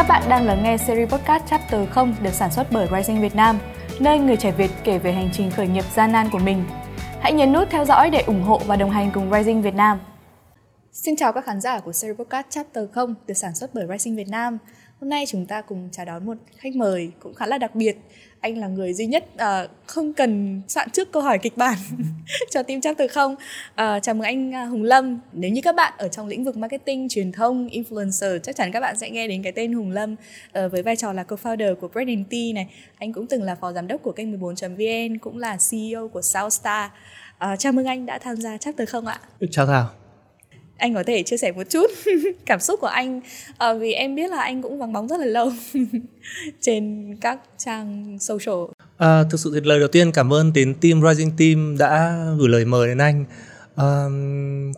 Các bạn đang lắng nghe series podcast Chapter 0 được sản xuất bởi Rising Việt Nam, nơi người trẻ Việt kể về hành trình khởi nghiệp gian nan của mình. Hãy nhấn nút theo dõi để ủng hộ và đồng hành cùng Rising Việt Nam. Xin chào các khán giả của series podcast Chapter 0 được sản xuất bởi Rising Việt Nam. Hôm nay chúng ta cùng chào đón một khách mời cũng khá là đặc biệt. Anh là người duy nhất uh, không cần soạn trước câu hỏi kịch bản cho team chapter không. Uh, chào mừng anh à, Hùng Lâm. Nếu như các bạn ở trong lĩnh vực marketing, truyền thông, influencer, chắc chắn các bạn sẽ nghe đến cái tên Hùng Lâm uh, với vai trò là co-founder của Bread t Tea này. Anh cũng từng là phó giám đốc của kênh 14.vn, cũng là CEO của Southstar. Uh, chào mừng anh đã tham gia chapter không ạ. Chào Thảo anh có thể chia sẻ một chút cảm xúc của anh. À, vì em biết là anh cũng vắng bóng rất là lâu trên các trang social. À, thực sự thì lời đầu tiên cảm ơn đến team Rising Team đã gửi lời mời đến anh. À,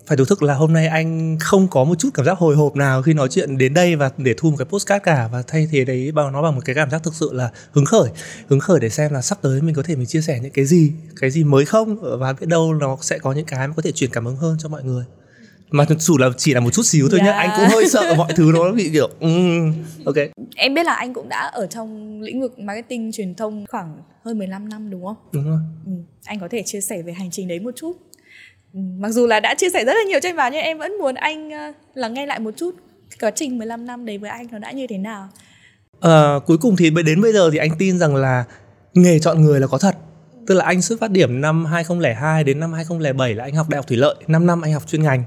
phải thú thực là hôm nay anh không có một chút cảm giác hồi hộp nào khi nói chuyện đến đây và để thu một cái postcard cả. Và thay thế đấy bằng nó bằng một cái cảm giác thực sự là hứng khởi. Hứng khởi để xem là sắp tới mình có thể mình chia sẻ những cái gì cái gì mới không? Và biết đâu nó sẽ có những cái mà có thể truyền cảm hứng hơn cho mọi người mà sự là chỉ là một chút xíu thôi yeah. nhá anh cũng hơi sợ mọi thứ nó bị kiểu um, ok em biết là anh cũng đã ở trong lĩnh vực marketing truyền thông khoảng hơn 15 năm đúng không đúng rồi ừ. anh có thể chia sẻ về hành trình đấy một chút ừ. mặc dù là đã chia sẻ rất là nhiều trên báo nhưng em vẫn muốn anh uh, lắng nghe lại một chút quá trình 15 năm đấy với anh nó đã như thế nào à, cuối cùng thì đến bây giờ thì anh tin rằng là nghề chọn người là có thật tức là anh xuất phát điểm năm 2002 đến năm 2007 là anh học đại học thủy lợi 5 năm anh học chuyên ngành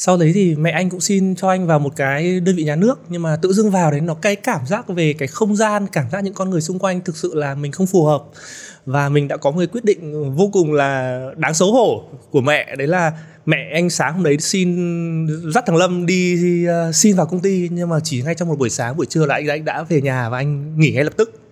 sau đấy thì mẹ anh cũng xin cho anh vào một cái đơn vị nhà nước nhưng mà tự dưng vào đấy nó cái cảm giác về cái không gian cảm giác những con người xung quanh thực sự là mình không phù hợp. Và mình đã có một cái quyết định vô cùng là đáng xấu hổ của mẹ đấy là mẹ anh sáng hôm đấy xin dắt thằng Lâm đi uh, xin vào công ty nhưng mà chỉ ngay trong một buổi sáng buổi trưa là anh, anh đã về nhà và anh nghỉ ngay lập tức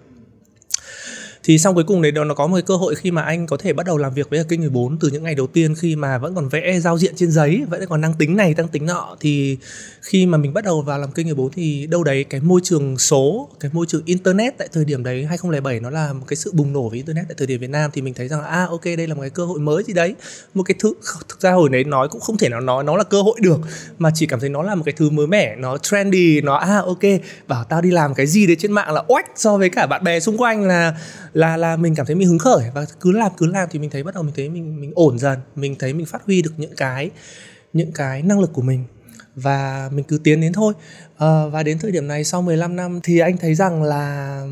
thì xong cuối cùng đấy nó có một cái cơ hội khi mà anh có thể bắt đầu làm việc với kênh 14 từ những ngày đầu tiên khi mà vẫn còn vẽ giao diện trên giấy, vẫn còn năng tính này, tăng tính nọ. Thì khi mà mình bắt đầu vào làm kênh 14 thì đâu đấy cái môi trường số, cái môi trường internet tại thời điểm đấy 2007 nó là một cái sự bùng nổ với internet tại thời điểm Việt Nam thì mình thấy rằng à ok, đây là một cái cơ hội mới gì đấy. Một cái thứ, thực ra hồi đấy nói cũng không thể nào nói, nó là cơ hội được, mà chỉ cảm thấy nó là một cái thứ mới mẻ, nó trendy, nó à ok, bảo tao đi làm cái gì đấy trên mạng là oách so với cả bạn bè xung quanh là là là mình cảm thấy mình hứng khởi và cứ làm cứ làm thì mình thấy bắt đầu mình thấy mình mình ổn dần mình thấy mình phát huy được những cái những cái năng lực của mình và mình cứ tiến đến thôi. À, và đến thời điểm này sau 15 năm thì anh thấy rằng là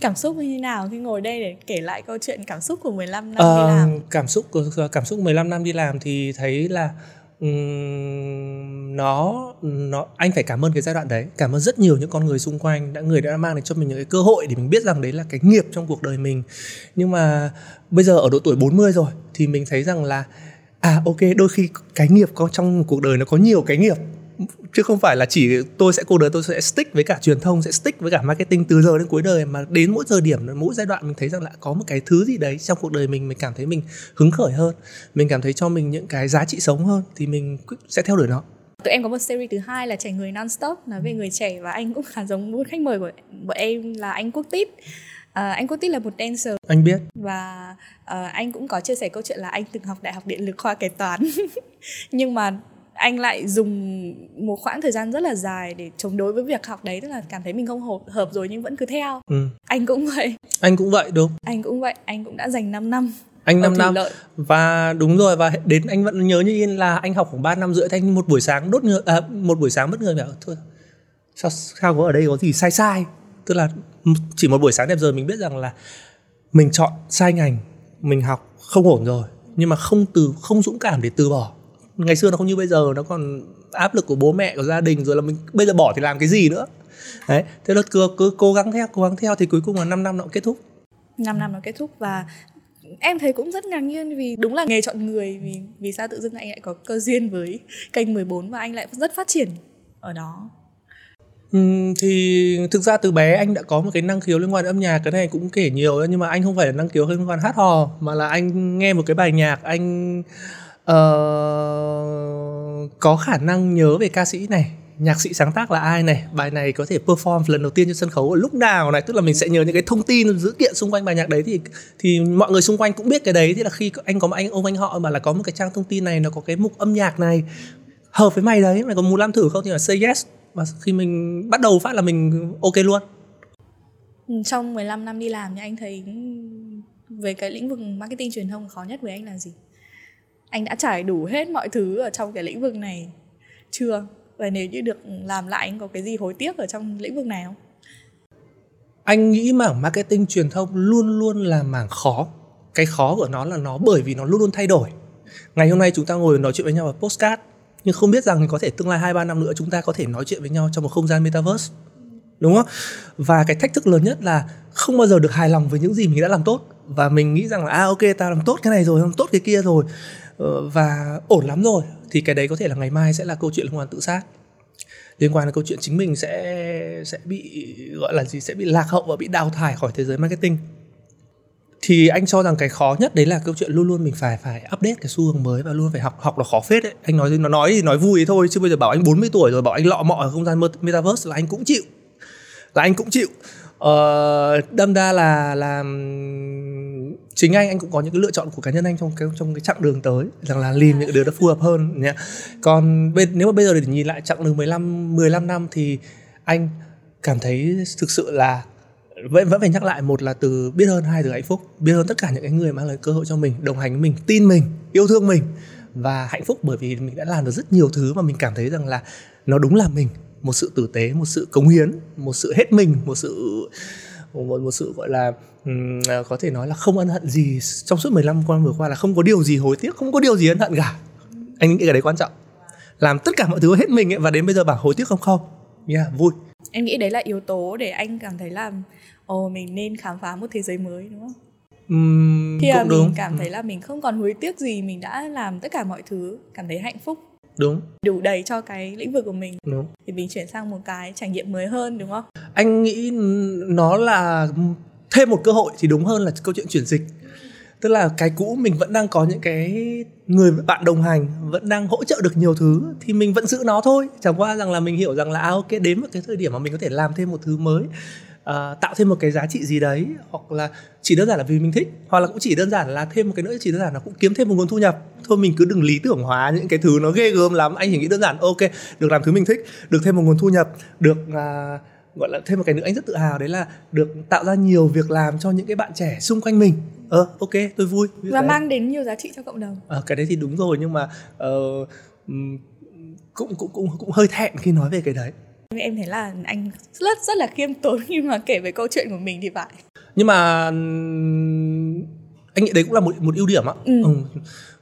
cảm xúc như thế nào khi ngồi đây để kể lại câu chuyện cảm xúc của 15 năm uh, đi ờ, làm? cảm xúc cảm xúc 15 năm đi làm thì thấy là nó nó, anh phải cảm ơn cái giai đoạn đấy. Cảm ơn rất nhiều những con người xung quanh đã, người đã mang đến cho mình những cái cơ hội để mình biết rằng đấy là cái nghiệp trong cuộc đời mình. Nhưng mà bây giờ ở độ tuổi 40 rồi thì mình thấy rằng là à ok, đôi khi cái nghiệp có trong cuộc đời nó có nhiều cái nghiệp chứ không phải là chỉ tôi sẽ cuộc đời tôi sẽ stick với cả truyền thông sẽ stick với cả marketing từ giờ đến cuối đời mà đến mỗi giờ điểm mỗi giai đoạn mình thấy rằng là có một cái thứ gì đấy trong cuộc đời mình mình cảm thấy mình hứng khởi hơn mình cảm thấy cho mình những cái giá trị sống hơn thì mình sẽ theo đuổi nó. Tụi em có một series thứ hai là trẻ người non stop nói về người trẻ và anh cũng khá giống một khách mời của bọn em là anh quốc tít. À, anh Quốc Tích là một dancer. Anh biết. Và uh, anh cũng có chia sẻ câu chuyện là anh từng học đại học điện lực khoa kế toán. Nhưng mà anh lại dùng một khoảng thời gian rất là dài để chống đối với việc học đấy tức là cảm thấy mình không hợp, hợp rồi nhưng vẫn cứ theo. Ừ. anh cũng vậy. Anh cũng vậy đúng. Anh cũng vậy anh cũng đã dành 5 năm anh 5 năm lợi. và đúng rồi và đến anh vẫn nhớ như yên là anh học khoảng 3 năm rưỡi thanh một buổi sáng đốt người à, một buổi sáng mất người bảo thôi. Sao sao có ở đây có gì sai sai? Tức là chỉ một buổi sáng đẹp giờ mình biết rằng là mình chọn sai ngành mình học không ổn rồi nhưng mà không từ không dũng cảm để từ bỏ ngày xưa nó không như bây giờ nó còn áp lực của bố mẹ của gia đình rồi là mình bây giờ bỏ thì làm cái gì nữa? Đấy thế là cứ, cứ cố gắng theo cố gắng theo thì cuối cùng là 5 năm nó kết thúc. 5 năm nó kết thúc và em thấy cũng rất ngạc nhiên vì đúng là nghề chọn người vì vì sao tự dưng anh lại có cơ duyên với kênh 14 và anh lại rất phát triển ở đó? Thì thực ra từ bé anh đã có một cái năng khiếu liên quan đến âm nhạc cái này cũng kể nhiều nhưng mà anh không phải là năng khiếu liên quan hát hò mà là anh nghe một cái bài nhạc anh uh, có khả năng nhớ về ca sĩ này. Nhạc sĩ sáng tác là ai này? Bài này có thể perform lần đầu tiên trên sân khấu ở lúc nào này? Tức là mình sẽ nhớ những cái thông tin dữ kiện xung quanh bài nhạc đấy thì thì mọi người xung quanh cũng biết cái đấy. Thì là khi anh có một anh ông anh họ mà là có một cái trang thông tin này nó có cái mục âm nhạc này hợp với mày đấy mày có muốn làm thử không? Thì là say yes. Và khi mình bắt đầu phát là mình ok luôn. Ừ, trong 15 năm đi làm thì anh thấy về cái lĩnh vực marketing truyền thông khó nhất với anh là gì? Anh đã trải đủ hết mọi thứ ở trong cái lĩnh vực này chưa? Và nếu như được làm lại, anh có cái gì hối tiếc ở trong lĩnh vực này không anh nghĩ mảng marketing truyền thông luôn luôn là mảng khó. Cái khó của nó là nó bởi vì nó luôn luôn thay đổi. Ngày hôm nay chúng ta ngồi nói chuyện với nhau ở postcard nhưng không biết rằng có thể tương lai hai ba năm nữa chúng ta có thể nói chuyện với nhau trong một không gian metaverse. Đúng không? Và cái thách thức lớn nhất là không bao giờ được hài lòng với những gì mình đã làm tốt. Và mình nghĩ rằng là à ok, ta làm tốt cái này rồi, làm tốt cái kia rồi. Ờ, và ổn lắm rồi. Thì cái đấy có thể là ngày mai sẽ là câu chuyện liên quan tự sát. Liên quan đến câu chuyện chính mình sẽ sẽ bị gọi là gì sẽ bị lạc hậu và bị đào thải khỏi thế giới marketing. Thì anh cho rằng cái khó nhất đấy là câu chuyện luôn luôn mình phải phải update cái xu hướng mới và luôn phải học học là khó phết đấy. Anh nói nó nói thì nói vui thôi chứ bây giờ bảo anh 40 tuổi rồi bảo anh lọ mọ ở không gian metaverse là anh cũng chịu. Là anh cũng chịu. Ờ, đâm ra là làm chính anh anh cũng có những cái lựa chọn của cá nhân anh trong cái trong cái chặng đường tới, rằng là tìm những cái điều đó phù hợp hơn nhé còn bên, nếu mà bây giờ để nhìn lại chặng đường 15 15 năm thì anh cảm thấy thực sự là vẫn vẫn phải nhắc lại một là từ biết ơn, hai từ hạnh phúc. Biết ơn tất cả những cái người mang lại cơ hội cho mình, đồng hành với mình, tin mình, yêu thương mình và hạnh phúc, bởi vì mình đã làm được rất nhiều thứ mà mình cảm thấy rằng là nó đúng là mình. Một sự tử tế, một sự cống hiến, một sự hết mình, một sự một một sự gọi là um, có thể nói là không ân hận gì trong suốt 15 năm vừa qua là không có điều gì hối tiếc không có điều gì ân hận cả. Anh nghĩ cái đấy quan trọng. Làm tất cả mọi thứ hết mình ấy, và đến bây giờ bảo hối tiếc không? Không. Yeah vui. Em nghĩ đấy là yếu tố để anh cảm thấy là ồ mình nên khám phá một thế giới mới đúng không? Uhm, khi mà mình cảm thấy là mình không còn hối tiếc gì mình đã làm tất cả mọi thứ cảm thấy hạnh phúc đúng. Đủ đầy cho cái lĩnh vực của mình. Đúng. Thì mình chuyển sang một cái trải nghiệm mới hơn đúng không? Anh nghĩ nó là thêm một cơ hội thì đúng hơn là câu chuyện chuyển dịch. Tức là cái cũ mình vẫn đang có những cái người bạn đồng hành vẫn đang hỗ trợ được nhiều thứ thì mình vẫn giữ nó thôi. Chẳng qua rằng là mình hiểu rằng là à, ok đến một cái thời điểm mà mình có thể làm thêm một thứ mới uh, tạo thêm một cái giá trị gì đấy hoặc là chỉ đơn giản là vì mình thích hoặc là cũng chỉ đơn giản là thêm một cái nữa chỉ đơn giản là cũng kiếm thêm một nguồn thu nhập. Thôi mình cứ đừng lý tưởng hóa những cái thứ nó ghê gớm lắm anh chỉ nghĩ đơn giản ok được làm thứ mình thích được thêm một nguồn thu nhập được uh, gọi là thêm một cái nữa anh rất tự hào đấy là được tạo ra nhiều việc làm cho những cái bạn trẻ xung quanh mình. Ờ ok tôi vui. Và đấy. mang đến nhiều giá trị cho cộng đồng. Ờ cái đấy thì đúng rồi nhưng mà uh, cũng cũng cũng cũng hơi thẹn khi nói về cái đấy em thấy là anh rất rất là khiêm tốn khi mà kể về câu chuyện của mình thì phải. Nhưng mà anh nghĩ đấy cũng là một một ưu điểm ạ ừ.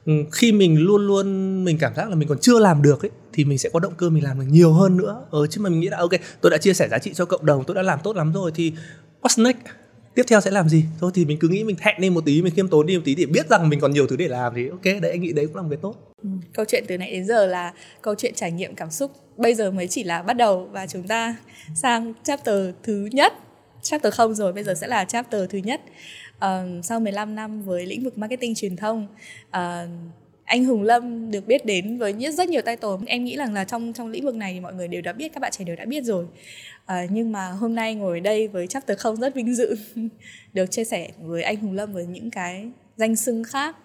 Ừ. khi mình luôn luôn mình cảm giác là mình còn chưa làm được ấy thì mình sẽ có động cơ mình làm được nhiều hơn nữa. Ờ chứ mà mình nghĩ là ok tôi đã chia sẻ giá trị cho cộng đồng tôi đã làm tốt lắm rồi thì what's next? Tiếp theo sẽ làm gì? Thôi thì mình cứ nghĩ mình thẹn đi một tí mình khiêm tốn đi một tí để biết rằng mình còn nhiều thứ để làm thì ok đấy anh nghĩ đấy cũng là một cái tốt ừ. câu chuyện từ nãy đến giờ là câu chuyện trải nghiệm cảm xúc bây giờ mới chỉ là bắt đầu và chúng ta sang chapter thứ nhất. Chapter không rồi bây giờ sẽ là chapter thứ nhất. Uh, sau 15 năm với lĩnh vực marketing truyền thông uh, anh Hùng Lâm được biết đến với rất nhiều title. Em nghĩ rằng là trong trong lĩnh vực này thì mọi người đều đã biết các bạn trẻ đều đã biết rồi. À, nhưng mà hôm nay ngồi đây với chapter không rất vinh dự được chia sẻ với anh Hùng Lâm với những cái danh xưng khác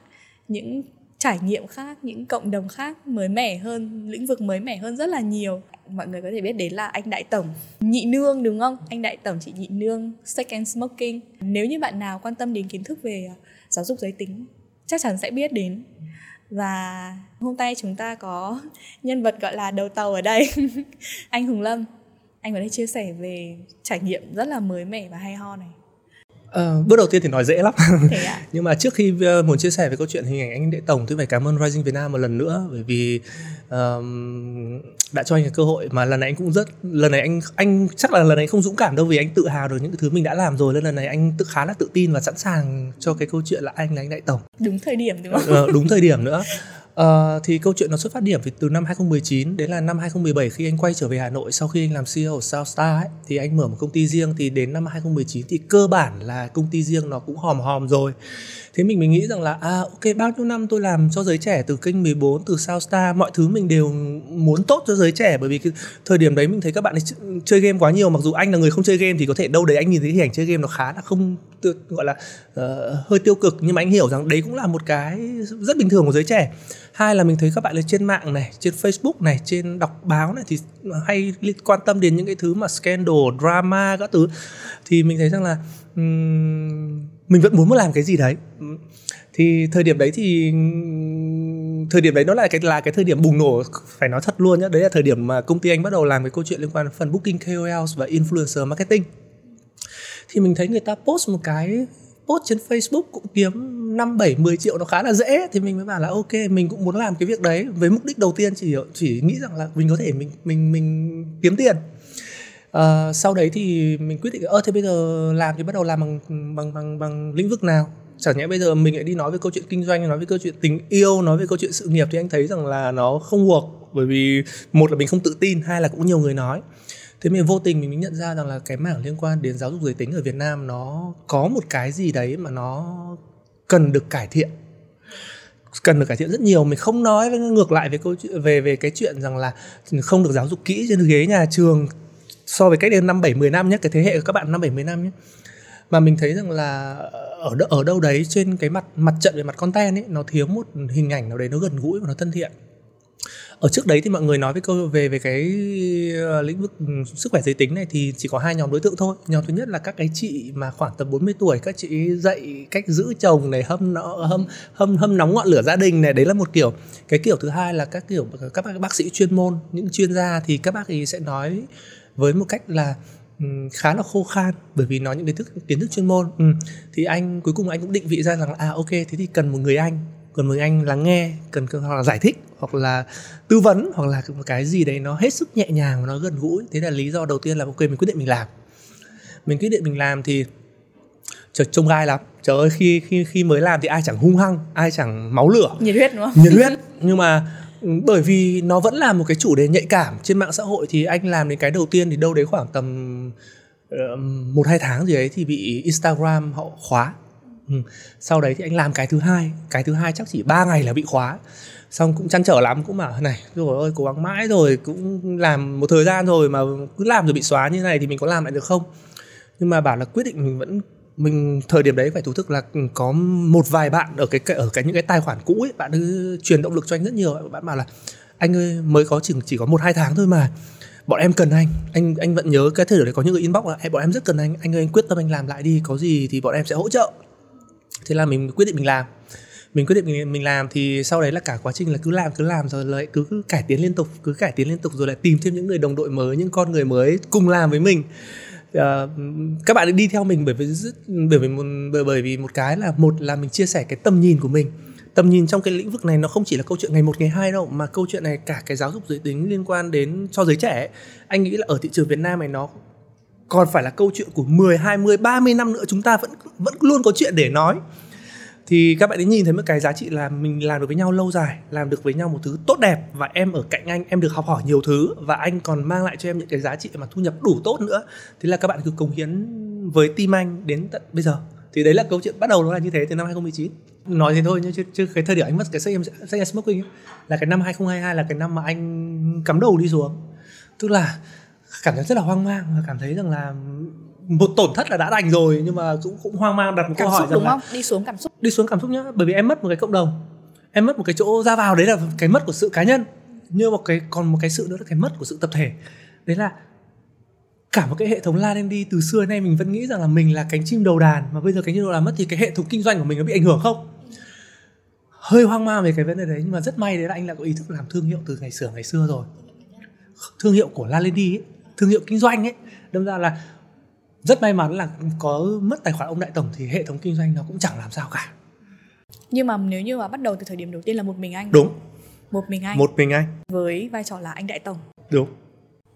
những trải nghiệm khác, những cộng đồng khác mới mẻ hơn, lĩnh vực mới mẻ hơn rất là nhiều. Mọi người có thể biết đến là anh đại tổng, nhị nương đúng không? Anh đại tổng chị nhị nương, second smoking. Nếu như bạn nào quan tâm đến kiến thức về ờ, giáo dục giới tính, chắc chắn sẽ biết đến. Và hôm nay chúng ta có nhân vật gọi là đầu tàu ở đây, anh hùng lâm. Anh có thể chia sẻ về trải nghiệm rất là mới mẻ và hay ho này. À, bước đầu tiên thì nói dễ lắm. À? nhưng mà trước khi uh, muốn chia sẻ về câu chuyện hình ảnh anh đệ tổng tôi phải cảm ơn Rising Việt Nam một lần nữa bởi vì um, đã cho anh cái cơ hội mà lần này anh cũng rất lần này anh anh chắc là lần này không dũng cảm đâu vì anh tự hào được những cái thứ mình đã làm rồi nên lần này anh tự khá là tự tin và sẵn sàng cho cái câu chuyện là anh là anh đại tổng đúng thời điểm đúng không? Uh, đúng thời điểm nữa Uh, thì câu chuyện nó xuất phát điểm từ năm 2019 đến là năm 2017 khi anh quay trở về Hà Nội sau khi anh làm CEO của Southstar ấy, thì anh mở một công ty riêng. Thì đến năm 2019 thì cơ bản là công ty riêng nó cũng hòm hòm rồi. Thế mình mình nghĩ rằng là à ok bao nhiêu năm tôi làm cho giới trẻ từ kênh 14 từ Southstar mọi thứ mình đều muốn tốt cho giới trẻ. Bởi vì cái thời điểm đấy mình thấy các bạn ấy chơi game quá nhiều mặc dù anh là người không chơi game thì có thể đâu đấy anh nhìn thấy hình ảnh chơi game nó khá là không gọi là uh, hơi tiêu cực. Nhưng mà anh hiểu rằng đấy cũng là một cái rất bình thường của giới trẻ hai là mình thấy các bạn lên trên mạng này trên facebook này trên đọc báo này thì hay quan tâm đến những cái thứ mà scandal drama các thứ. Thì mình thấy rằng là um, mình vẫn muốn làm cái gì đấy. Thì thời điểm đấy thì thời điểm đấy nó là cái là cái thời điểm bùng nổ phải nói thật luôn nhá đấy là thời điểm mà công ty anh bắt đầu làm cái câu chuyện liên quan đến phần booking KOLs và influencer marketing. Thì mình thấy người ta post một cái post trên Facebook cũng kiếm 5 7 10 triệu nó khá là dễ. Thì mình mới bảo là ok mình cũng muốn làm cái việc đấy. Với mục đích đầu tiên chỉ chỉ nghĩ rằng là mình có thể mình mình mình kiếm tiền. À, sau đấy thì mình quyết định ơ thế bây giờ làm thì bắt đầu làm bằng bằng bằng bằng lĩnh vực nào? Chẳng nhẽ bây giờ mình lại đi nói về câu chuyện kinh doanh nói về câu chuyện tình yêu nói về câu chuyện sự nghiệp thì anh thấy rằng là nó không buộc bởi vì một là mình không tự tin hai là cũng nhiều người nói thế mình vô tình mình mới nhận ra rằng là cái mảng liên quan đến giáo dục giới tính ở Việt Nam nó có một cái gì đấy mà nó cần được cải thiện. Cần được cải thiện rất nhiều. Mình không nói ngược lại về câu chuyện, về về cái chuyện rằng là không được giáo dục kỹ trên ghế nhà trường so với cách đây năm bảy mười năm nhé, cái thế hệ của các bạn năm bảy mười năm nhé. Mà mình thấy rằng là ở đ- ở đâu đấy trên cái mặt mặt trận về mặt content ấy, nó thiếu một hình ảnh nào đấy nó gần gũi và nó thân thiện ở trước đấy thì mọi người nói với câu về về cái ờ, lĩnh vực ừ, sức khỏe giới tính này thì chỉ có hai nhóm đối tượng thôi. Nhóm thứ nhất là các cái chị mà khoảng tầm 40 tuổi các chị dạy cách giữ chồng này hâm nó hâm hâm hâm nóng ngọn lửa gia đình này đấy là một kiểu. Cái kiểu thứ hai là các kiểu các bác, bác sĩ chuyên môn những chuyên gia thì các bác ấy sẽ nói với một cách là ừ, khá là khô khan bởi vì nói những kiến thức kiến thức chuyên môn. Ừ. thì anh cuối cùng anh cũng định vị ra rằng là à ok thế thì cần một người anh cần một người anh lắng nghe cần hoặc là giải thích hoặc là tư vấn hoặc là một cái gì đấy nó hết sức nhẹ nhàng và nó gần gũi. Thế là lý do đầu tiên là ok mình quyết định mình làm. Mình quyết định mình làm thì trời trông gai lắm. Trời ơi khi khi khi mới làm thì ai chẳng hung hăng ai chẳng máu lửa. Nhiệt huyết đúng không? Nhiệt huyết. Nhưng mà Ừ, bởi vì nó vẫn là một cái chủ đề nhạy cảm trên mạng xã hội thì anh làm đến cái đầu tiên thì đâu đấy khoảng tầm một hai tháng gì ấy thì bị Instagram họ khóa. Ừ. sau đấy thì anh làm cái thứ hai. Cái thứ hai chắc chỉ 3 ngày là bị khóa xong cũng chăn trở lắm cũng bảo này rồi ơi cố gắng mãi rồi cũng làm một thời gian rồi mà cứ làm rồi bị xóa như này thì mình có làm lại được không? Nhưng mà bảo là quyết định mình vẫn mình thời điểm đấy phải thú thức là ừ, có một vài bạn ở cái ở cái những cái tài khoản cũ ấy bạn cứ truyền động lực cho anh rất nhiều bạn bảo là anh ơi mới có chỉ chỉ có một hai tháng thôi mà bọn em cần anh anh anh vẫn nhớ cái thời điểm đấy có những người inbox là hey, bọn em rất cần anh anh ơi anh quyết tâm anh làm lại đi có gì thì bọn em sẽ hỗ trợ. Thế là mình quyết định mình làm mình quyết định mình, mình làm thì sau đấy là cả quá trình là cứ làm cứ làm rồi lại cứ, cứ cải tiến liên tục cứ cải tiến liên tục rồi lại tìm thêm những người đồng đội mới những con người mới cùng làm với mình. Uh, các bạn đi theo mình bởi vì bởi vì một bởi, bởi vì một cái là một là mình chia sẻ cái tầm nhìn của mình. Tầm nhìn trong cái lĩnh vực này nó không chỉ là câu chuyện ngày một ngày hai đâu mà câu chuyện này cả cái giáo dục giới tính liên quan đến cho giới trẻ anh nghĩ là ở thị trường Việt Nam này nó còn phải là câu chuyện của 10, 20, 30 năm nữa chúng ta vẫn vẫn luôn có chuyện để nói thì các bạn ấy nhìn thấy một cái giá trị là mình làm được với nhau lâu dài làm được với nhau một thứ tốt đẹp và em ở cạnh anh em được học hỏi nhiều thứ và anh còn mang lại cho em những cái giá trị mà thu nhập đủ tốt nữa. Thế là các bạn cứ cống hiến với team anh đến tận bây giờ. Thì đấy là câu chuyện bắt đầu nó là như thế từ năm 2019 nói thế thôi chứ, chứ cái thời điểm anh mất cái sách sách smoking ấy, là cái năm 2022 là cái năm mà anh cắm đầu đi xuống. Tức là cảm thấy rất là hoang mang và cảm thấy rằng là một tổn thất là đã đành rồi nhưng mà cũng cũng hoang mang đặt một cảm câu hỏi xúc rằng đúng là không? Đi xuống cảm xúc. Đi xuống cảm xúc nhá bởi vì em mất một cái cộng đồng. Em mất một cái chỗ ra vào đấy là cái mất của sự cá nhân. Nhưng một cái còn một cái sự nữa là cái mất của sự tập thể. Đấy là cả một cái hệ thống la lên đi từ xưa nay mình vẫn nghĩ rằng là mình là cánh chim đầu đàn mà bây giờ cánh chim đầu đàn mất thì cái hệ thống kinh doanh của mình nó bị ảnh hưởng không? Hơi hoang mang về cái vấn đề đấy nhưng mà rất may đấy là anh đã có ý thức làm thương hiệu từ ngày xưa ngày xưa rồi. Thương hiệu của La Lady ấy, thương hiệu kinh doanh ấy đâm ra là rất may mắn là có mất tài khoản ông đại tổng thì hệ thống kinh doanh nó cũng chẳng làm sao cả. Nhưng mà nếu như mà bắt đầu từ thời điểm đầu tiên là một mình anh? Đúng. Một mình anh? Một mình anh. Với vai trò là anh đại tổng? Đúng.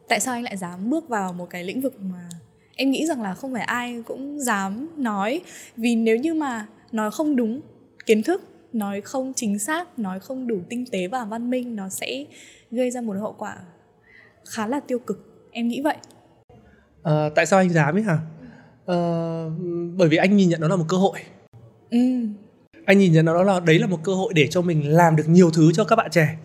Tại sao anh lại dám bước vào một cái lĩnh vực mà em nghĩ rằng là không phải ai cũng dám nói? Vì nếu như mà nói không đúng kiến thức nói không chính xác nói không đủ tinh tế và văn minh nó sẽ gây ra một hậu quả khá là tiêu cực. Em nghĩ vậy à, tại sao anh dám ấy hả? À, bởi vì anh nhìn nhận nó là một cơ hội. Ừ. anh nhìn nhận nó là đấy là một cơ hội để cho mình làm được nhiều thứ cho các bạn trẻ.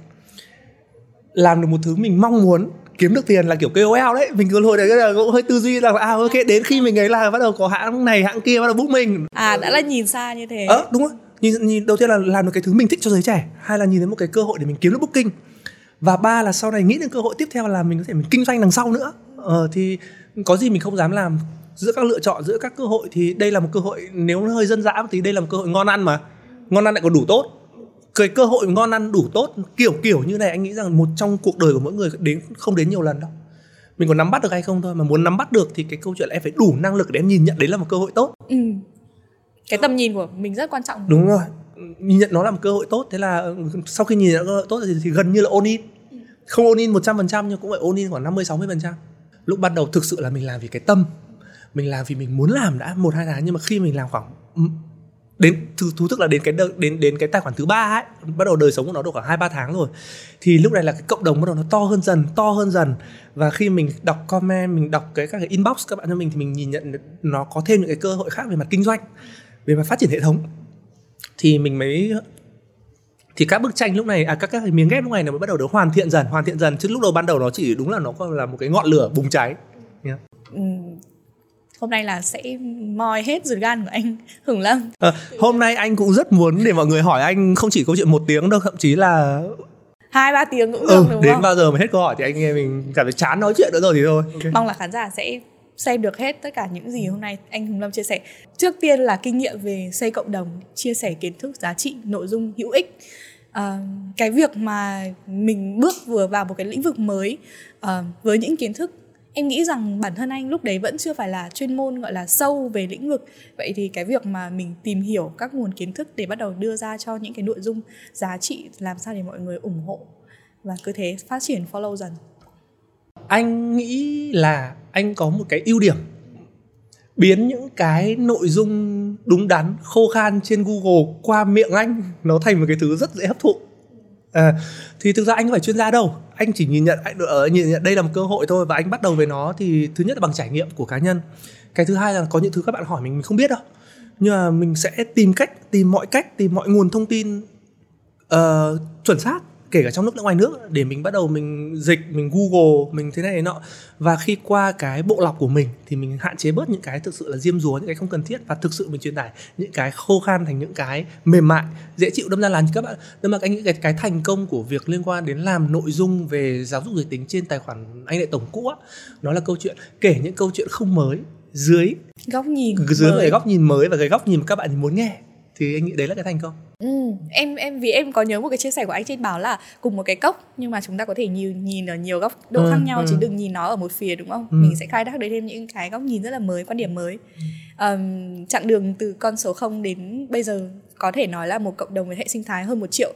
Làm được một thứ mình mong muốn kiếm được tiền là kiểu KOL đấy. Mình cứ hồi đấy là cũng hơi tư duy là à ok đến khi mình ấy là bắt đầu có hãng này hãng kia bắt đầu book mình. À đã là nhìn xa như thế. Ờ đúng rồi. Nhìn, nhìn đầu tiên là làm được cái thứ mình thích cho giới trẻ. Hai là nhìn thấy một cái cơ hội để mình kiếm được booking. Và ba là sau này nghĩ đến cơ hội tiếp theo là mình có thể mình kinh doanh đằng sau nữa. Ờ, thì có gì mình không dám làm. Giữa các lựa chọn giữa các cơ hội thì đây là một cơ hội nếu nó hơi dân dã thì đây là một cơ hội ngon ăn mà. Ngon ăn lại còn đủ tốt. Cái cơ hội ngon ăn đủ tốt kiểu kiểu như này anh nghĩ rằng một trong cuộc đời của mỗi người đến không đến nhiều lần đâu. Mình có nắm bắt được hay không thôi mà muốn nắm bắt được thì cái câu chuyện là em phải đủ năng lực để em nhìn nhận đấy là một cơ hội tốt. Ừ. cái tầm nhìn của mình rất quan trọng. Đúng rồi. Nhìn nhận nó là một cơ hội tốt thế là sau khi nhìn nhận cơ hội tốt thì, thì gần như là ôn in. Không ôn in 100% nhưng cũng phải ôn in khoảng 50 60% lúc bắt đầu thực sự là mình làm vì cái tâm mình làm vì mình muốn làm đã một hai tháng nhưng mà khi mình làm khoảng ừ, đến thú, thú thức là đến cái đến đến cái tài khoản thứ ba ấy bắt đầu đời sống của nó được khoảng hai ba tháng rồi thì lúc này là cái cộng đồng bắt đầu nó to hơn dần to hơn dần. Và khi mình đọc comment mình đọc cái các cái inbox các bạn cho mình thì mình nhìn nhận nó có thêm những cái cơ hội khác về mặt kinh doanh về mặt phát triển hệ thống. Thì mình mới thì các bức tranh lúc này à các các cái miếng ghép lúc này nó mới bắt đầu được hoàn thiện dần hoàn thiện dần chứ lúc đầu ban đầu nó chỉ đúng là nó là một cái ngọn lửa bùng cháy yeah. ừ, hôm nay là sẽ moi hết ruột gan của anh Hùng Lâm. À, hôm nay anh cũng rất muốn để mọi người hỏi anh không chỉ câu chuyện một tiếng đâu, thậm chí là hai ba tiếng cũng ừ, được ừ, đúng đến không? bao giờ mà hết câu hỏi thì anh nghe mình cảm thấy chán nói chuyện nữa rồi thì thôi. Okay. Mong là khán giả sẽ xem được hết tất cả những gì hôm nay anh Hùng Lâm chia sẻ. Trước tiên là kinh nghiệm về xây cộng đồng, chia sẻ kiến thức, giá trị, nội dung hữu ích uh, cái việc mà mình bước vừa vào một cái lĩnh vực mới uh, với những kiến thức em nghĩ rằng bản thân anh lúc đấy vẫn chưa phải là chuyên môn gọi là sâu về lĩnh vực. Vậy thì cái việc mà mình tìm hiểu các nguồn kiến thức để bắt đầu đưa ra cho những cái nội dung giá trị làm sao để mọi người ủng hộ và cứ thế phát triển follow dần. Anh nghĩ là anh có một cái ưu điểm biến những cái nội dung đúng đắn khô khan trên google qua miệng anh nó thành một cái thứ rất dễ hấp thụ. À, thì thực ra anh không phải chuyên gia đâu. Anh chỉ nhìn nhận anh ở nhìn nhận đây là một cơ hội thôi và anh bắt đầu với nó thì thứ nhất là bằng trải nghiệm của cá nhân. Cái thứ hai là có những thứ các bạn hỏi mình mình không biết đâu. Nhưng mà mình sẽ tìm cách tìm mọi cách tìm mọi nguồn thông tin uh, chuẩn xác kể cả trong nước lẫn ngoài nước để mình bắt đầu mình dịch mình google mình thế này nọ. Và khi qua cái bộ lọc của mình thì mình hạn chế bớt những cái thực sự là diêm dúa những cái không cần thiết và thực sự mình truyền tải những cái khô khan thành những cái mềm mại dễ chịu đâm ra là các bạn. Đâm ra anh nghĩ cái cái thành công của việc liên quan đến làm nội dung về giáo dục giới tính trên tài khoản anh đại tổng cũ á nó là câu chuyện kể những câu chuyện không mới dưới góc nhìn dưới cái góc nhìn mới và cái góc nhìn mà các bạn muốn nghe thì anh nghĩ đấy là cái thành công. Ừ, em em vì em có nhớ một cái chia sẻ của anh trên báo là cùng một cái cốc nhưng mà chúng ta có thể nhìn nhìn ở nhiều góc độ ừ, khác nhau ừ. chứ đừng nhìn nó ở một phía đúng không? Ừ. mình sẽ khai thác đấy thêm những cái góc nhìn rất là mới quan điểm mới. Um, chặng đường từ con số 0 đến bây giờ có thể nói là một cộng đồng với hệ sinh thái hơn một triệu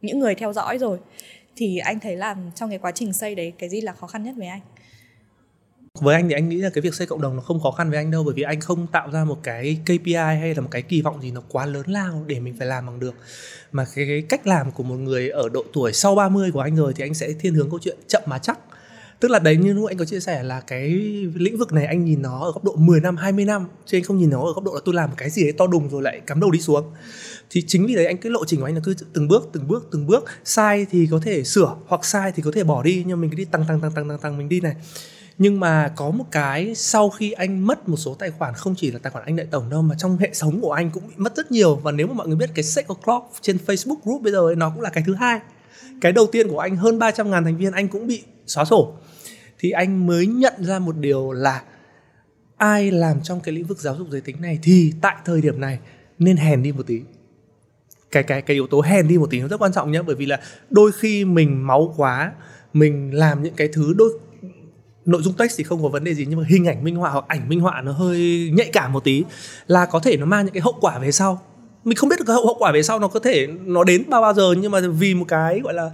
những người theo dõi rồi. Thì anh thấy là trong cái quá trình xây đấy cái gì là khó khăn nhất với anh với anh thì anh nghĩ là cái việc xây cộng đồng nó không khó khăn với anh đâu bởi vì anh không tạo ra một cái KPI hay là một cái kỳ vọng gì nó quá lớn lao để mình phải làm bằng được. Mà cái, cái cách làm của một người ở độ tuổi sau 30 của anh rồi thì anh sẽ thiên hướng câu chuyện chậm mà chắc. Tức là đấy như lúc anh có chia sẻ là cái lĩnh vực này anh nhìn nó ở góc độ 10 năm 20 năm chứ anh không nhìn nó ở góc độ là tôi làm cái gì đấy to đùng rồi lại cắm đầu đi xuống. Thì chính vì đấy anh cái lộ trình của anh là cứ từng bước từng bước từng bước. Sai thì có thể sửa hoặc sai thì có thể bỏ đi nhưng mình cứ đi tăng tăng tăng tăng tăng tăng mình đi này nhưng mà có một cái sau khi anh mất một số tài khoản không chỉ là tài khoản anh đại tổng đâu mà trong hệ thống của anh cũng bị mất rất nhiều. Và nếu mà mọi người biết cái Sex o'clock trên Facebook group bây giờ ấy, nó cũng là cái thứ hai. Cái đầu tiên của anh hơn 300 ngàn thành viên anh cũng bị xóa sổ. Thì anh mới nhận ra một điều là ai làm trong cái lĩnh vực giáo dục giới tính này thì tại thời điểm này nên hèn đi một tí. Cái cái cái yếu tố hèn đi một tí nó rất quan trọng nhé bởi vì là đôi khi mình máu quá mình làm những cái thứ đôi nội dung text thì không có vấn đề gì nhưng mà hình ảnh minh họa hoặc ảnh minh họa nó hơi nhạy cảm một tí là có thể nó mang những cái hậu quả về sau. Mình không biết được cái hậu quả về sau nó có thể nó đến bao bao giờ nhưng mà vì một cái gọi là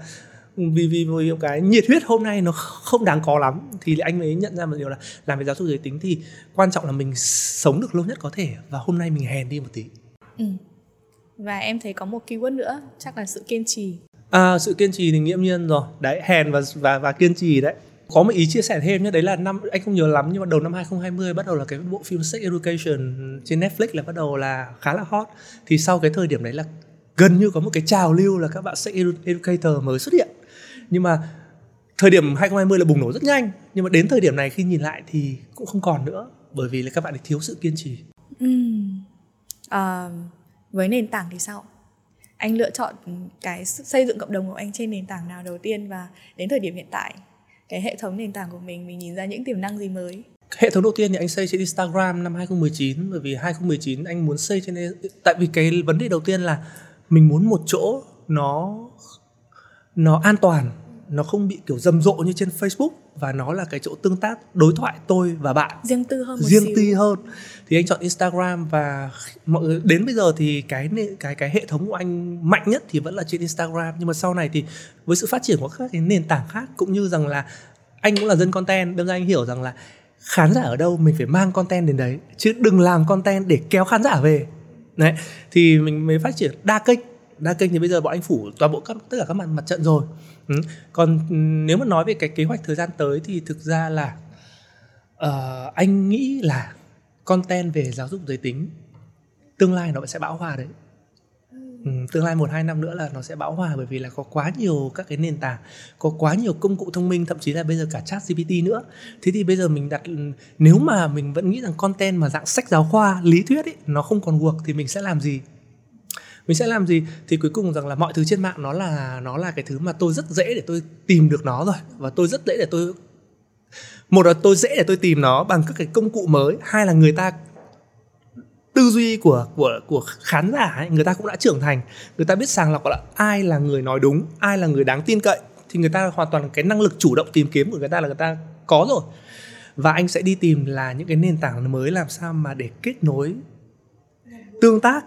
vì vì một cái nhiệt huyết hôm nay nó không đáng có lắm thì anh mới nhận ra một điều là làm về giáo dục giới tính thì quan trọng là mình sống được lâu nhất có thể và hôm nay mình hèn đi một tí. Ừ. và em thấy có một keyword nữa chắc là sự kiên trì. À sự kiên trì thì nghiễm nhiên rồi. Đấy hèn và và và kiên trì đấy có một ý chia sẻ thêm nhé đấy là năm anh không nhớ lắm nhưng mà đầu năm 2020 bắt đầu là cái bộ phim Sex Education trên Netflix là bắt đầu là khá là hot thì sau cái thời điểm đấy là gần như có một cái trào lưu là các bạn sex educator mới xuất hiện nhưng mà thời điểm 2020 là bùng nổ rất nhanh nhưng mà đến thời điểm này khi nhìn lại thì cũng không còn nữa bởi vì là các bạn ấy thiếu sự kiên trì. Ừ. À, với nền tảng thì sao? Anh lựa chọn cái xây dựng cộng đồng của anh trên nền tảng nào đầu tiên và đến thời điểm hiện tại cái hệ thống nền tảng của mình mình nhìn ra những tiềm năng gì mới? Hệ thống đầu tiên thì anh xây trên Instagram năm 2019 bởi vì 2019 anh muốn xây trên tại vì cái vấn đề đầu tiên là mình muốn một chỗ nó nó an toàn nó không bị kiểu rầm rộ như trên Facebook và nó là cái chỗ tương tác đối thoại tôi và bạn. Riêng tư hơn một riêng tư hơn. Thì anh chọn Instagram và mọi người đến bây giờ thì cái cái cái hệ thống của anh mạnh nhất thì vẫn là trên Instagram. Nhưng mà sau này thì với sự phát triển của các cái nền tảng khác cũng như rằng là anh cũng là dân content đâm ra anh hiểu rằng là khán giả ở đâu mình phải mang content đến đấy. Chứ đừng làm content để kéo khán giả về. Đấy thì mình mới phát triển đa kênh. Đa kênh thì bây giờ bọn anh phủ toàn bộ các tất cả các mặt mặt trận rồi ừ. còn ừ, nếu mà nói về cái kế hoạch thời gian tới thì thực ra là uh, anh nghĩ là content về giáo dục giới tính tương lai nó sẽ bão hòa đấy. Ừ, tương lai một hai năm nữa là nó sẽ bão hòa bởi vì là có quá nhiều các cái nền tảng có quá nhiều công cụ thông minh thậm chí là bây giờ cả chat GPT nữa. Thế thì bây giờ mình đặt ừ, nếu mà mình vẫn nghĩ rằng content mà dạng sách giáo khoa lý thuyết ấy nó không còn work thì mình sẽ làm gì? Mình sẽ làm gì? Thì cuối cùng rằng là mọi thứ trên mạng nó là nó là cái thứ mà tôi rất dễ để tôi tìm được nó rồi. Và tôi rất dễ để tôi một là tôi dễ để tôi tìm nó bằng các cái công cụ mới. Hai là người ta tư duy của của của khán giả ấy, người ta cũng đã trưởng thành. Người ta biết sàng lọc là ai là người nói đúng ai là người đáng tin cậy. Thì người ta hoàn toàn cái năng lực chủ động tìm kiếm của người ta là người ta có rồi. Và anh sẽ đi tìm là những cái nền tảng mới làm sao mà để kết nối tương tác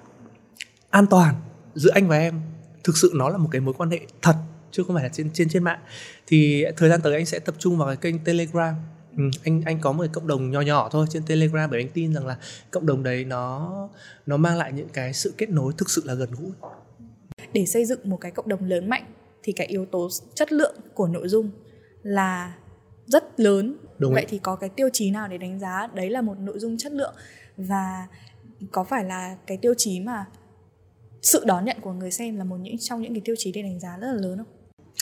an toàn giữa anh và em. Thực sự nó là một cái mối quan hệ thật chứ không phải là trên trên trên mạng. Thì thời gian tới anh sẽ tập trung vào cái kênh telegram. Ừ, anh anh có một cái cộng đồng nhỏ nhỏ thôi trên telegram bởi anh tin rằng là cộng đồng đấy nó nó mang lại những cái sự kết nối thực sự là gần gũi. Để xây dựng một cái cộng đồng lớn mạnh thì cái yếu tố chất lượng của nội dung là rất lớn. Đúng vậy ấy. thì có cái tiêu chí nào để đánh giá đấy là một nội dung chất lượng? Và có phải là cái tiêu chí mà sự đón nhận của người xem là một những trong những cái tiêu chí để đánh giá rất là lớn không?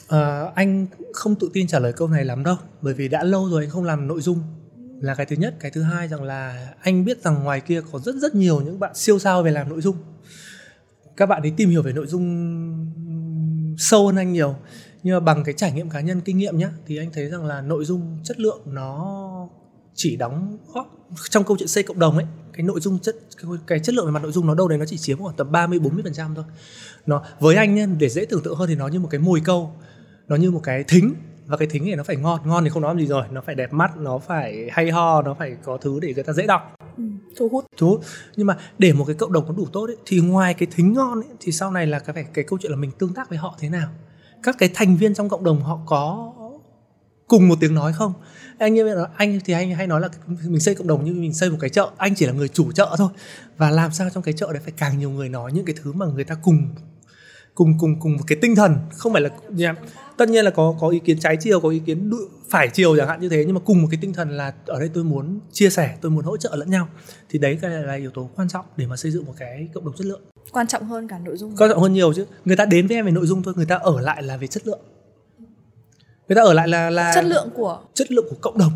À, anh không tự tin trả lời câu này lắm đâu bởi vì đã lâu rồi anh không làm nội dung. Là cái thứ nhất. Cái thứ hai rằng là anh biết rằng ngoài kia có rất rất nhiều những bạn siêu sao về làm nội dung. Các bạn ấy tìm hiểu về nội dung sâu hơn anh nhiều. Nhưng mà bằng cái trải nghiệm cá nhân kinh nghiệm nhá thì anh thấy rằng là nội dung chất lượng nó chỉ đóng góp trong câu chuyện xây cộng đồng ấy cái nội dung chất cái, cái chất lượng về mặt nội dung nó đâu đấy nó chỉ chiếm khoảng tầm 30 40 phần trăm thôi. Nó với anh nhá, để dễ tưởng tượng hơn thì nó như một cái mồi câu nó như một cái thính và cái thính này nó phải ngon ngon thì không nói làm gì rồi nó phải đẹp mắt nó phải hay ho nó phải có thứ để người ta dễ đọc. Ừ, thu hút. Thu hút. Nhưng mà để một cái cộng đồng có đủ tốt ấy, thì ngoài cái thính ngon ấy, thì sau này là cái phải cái câu chuyện là mình tương tác với họ thế nào? Các cái thành viên trong cộng đồng họ có cùng một tiếng nói không anh như là anh thì anh hay nói là mình xây cộng đồng như mình xây một cái chợ anh chỉ là người chủ chợ thôi. Và làm sao trong cái chợ đấy phải càng nhiều người nói những cái thứ mà người ta cùng cùng cùng cùng một cái tinh thần không phải là nha tất nhiên là có có ý kiến trái chiều có ý kiến phải chiều chẳng hạn như thế nhưng mà cùng một cái tinh thần là ở đây tôi muốn chia sẻ tôi muốn hỗ trợ lẫn nhau. Thì đấy cái là yếu tố quan trọng để mà xây dựng một cái cộng đồng chất lượng. Quan trọng hơn cả nội dung. Quan trọng hơn nhiều chứ. Người ta đến với em về nội dung thôi người ta ở lại là về chất lượng người ta ở lại là là chất lượng của chất lượng của cộng đồng.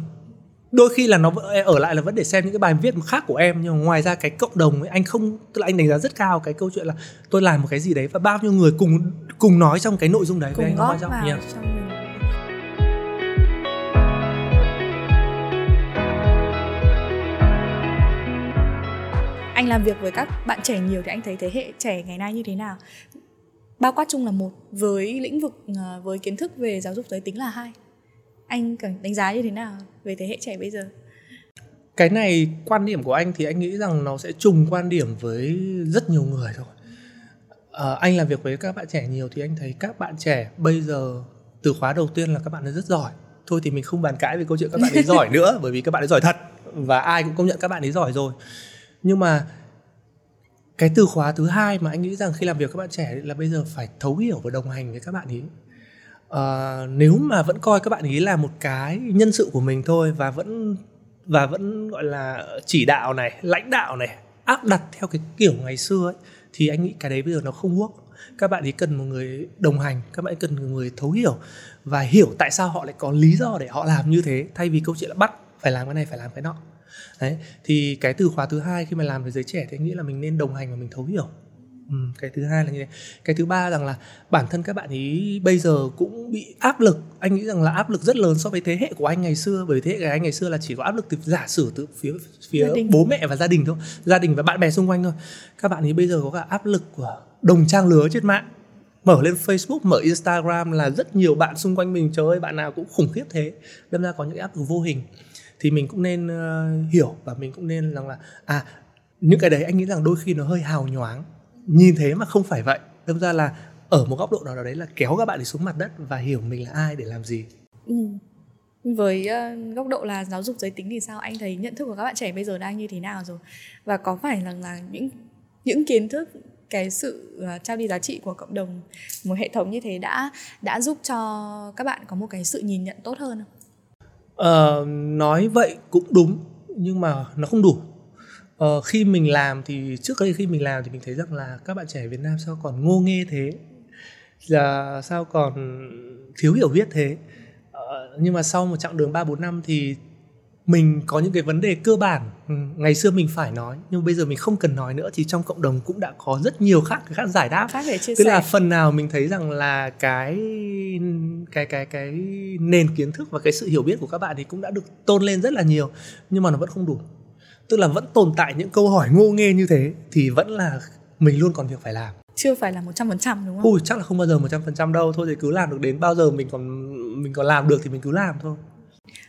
Đôi khi là nó ở lại là vẫn để xem những cái bài viết khác của em nhưng mà ngoài ra cái cộng đồng ấy anh không tức là anh đánh giá rất cao cái câu chuyện là tôi làm một cái gì đấy và bao nhiêu người cùng cùng nói trong cái nội dung đấy cùng với anh nó quan trọng nhiều anh làm việc với các bạn trẻ nhiều thì anh thấy thế hệ trẻ ngày nay như thế nào bao quát chung là một với lĩnh vực ờ, với kiến thức về giáo dục giới tính là hai. Anh cần đánh giá như thế nào về thế hệ trẻ bây giờ? Cái này quan điểm của anh thì anh nghĩ rằng nó sẽ trùng quan điểm với rất nhiều người thôi. À, anh làm việc với các bạn trẻ nhiều thì anh thấy các bạn trẻ bây giờ từ khóa đầu tiên là các bạn ấy rất giỏi. Thôi thì mình không bàn cãi về câu chuyện các bạn ấy giỏi nữa bởi vì các bạn ấy giỏi thật và ai cũng công nhận các bạn ấy giỏi rồi. Nhưng mà cái từ khóa thứ hai mà anh nghĩ rằng khi làm việc các bạn trẻ là bây giờ phải thấu hiểu và đồng hành với các bạn ấy à, ờ, nếu mà vẫn coi các bạn ấy là một cái nhân sự của mình thôi và vẫn và vẫn gọi là chỉ đạo này lãnh đạo này áp đặt theo cái kiểu ngày xưa ấy thì anh nghĩ cái đấy bây giờ nó không work. Các bạn ấy cần một người đồng hành các bạn ấy cần một người thấu hiểu và hiểu tại sao họ lại có lý do để họ làm như thế thay vì câu chuyện là bắt phải làm cái này phải làm cái nọ đấy thì cái từ khóa thứ hai khi mà làm với giới trẻ thì anh nghĩ là mình nên đồng hành và mình thấu hiểu. Ừ, cái thứ hai là như thế. Cái thứ ba rằng là bản thân các bạn ý bây giờ cũng bị áp lực. Anh nghĩ rằng là áp lực rất lớn so với thế hệ của anh ngày xưa bởi thế hệ của anh ngày xưa là chỉ có áp lực từ giả sử từ phía phía bố mẹ và gia đình thôi. Gia đình và bạn bè xung quanh thôi. Các bạn ý bây giờ có cả áp lực của đồng trang lứa trên mạng. Mở lên Facebook, mở Instagram là rất nhiều bạn xung quanh mình. Trời ơi bạn nào cũng khủng khiếp thế. Đâm ra có những áp lực vô hình thì mình cũng nên uh, hiểu và mình cũng nên rằng là à những cái đấy anh nghĩ rằng đôi khi nó hơi hào nhoáng. Nhìn thế mà không phải vậy. Đâm ra là ở một góc độ nào đó đấy là kéo các bạn đi xuống mặt đất và hiểu mình là ai để làm gì. Ừ. với uh, góc độ là giáo dục giới tính thì sao? Anh thấy nhận thức của các bạn trẻ bây giờ đang như thế nào rồi? Và có phải là là những những kiến thức cái sự uh, trao đi giá trị của cộng đồng một hệ thống như thế đã đã giúp cho các bạn có một cái sự nhìn nhận tốt hơn không? Uh, nói vậy cũng đúng nhưng mà nó không đủ. Uh, khi mình làm thì trước đây khi mình làm thì mình thấy rằng là các bạn trẻ Việt Nam sao còn ngô nghê thế? Là sao còn thiếu hiểu biết thế? Uh, nhưng mà sau một chặng đường ba bốn năm thì mình có những cái vấn đề cơ bản ừ, ngày xưa mình phải nói nhưng bây giờ mình không cần nói nữa thì trong cộng đồng cũng đã có rất nhiều khác khác giải đáp khác để chia tức sẻ. là phần nào mình thấy rằng là cái cái cái cái nền kiến thức và cái sự hiểu biết của các bạn thì cũng đã được tôn lên rất là nhiều nhưng mà nó vẫn không đủ tức là vẫn tồn tại những câu hỏi ngô nghê như thế thì vẫn là mình luôn còn việc phải làm chưa phải là một trăm phần trăm đúng không? Ui chắc là không bao giờ một trăm phần trăm đâu thôi thì cứ làm được đến bao giờ mình còn mình còn làm được thì mình cứ làm thôi.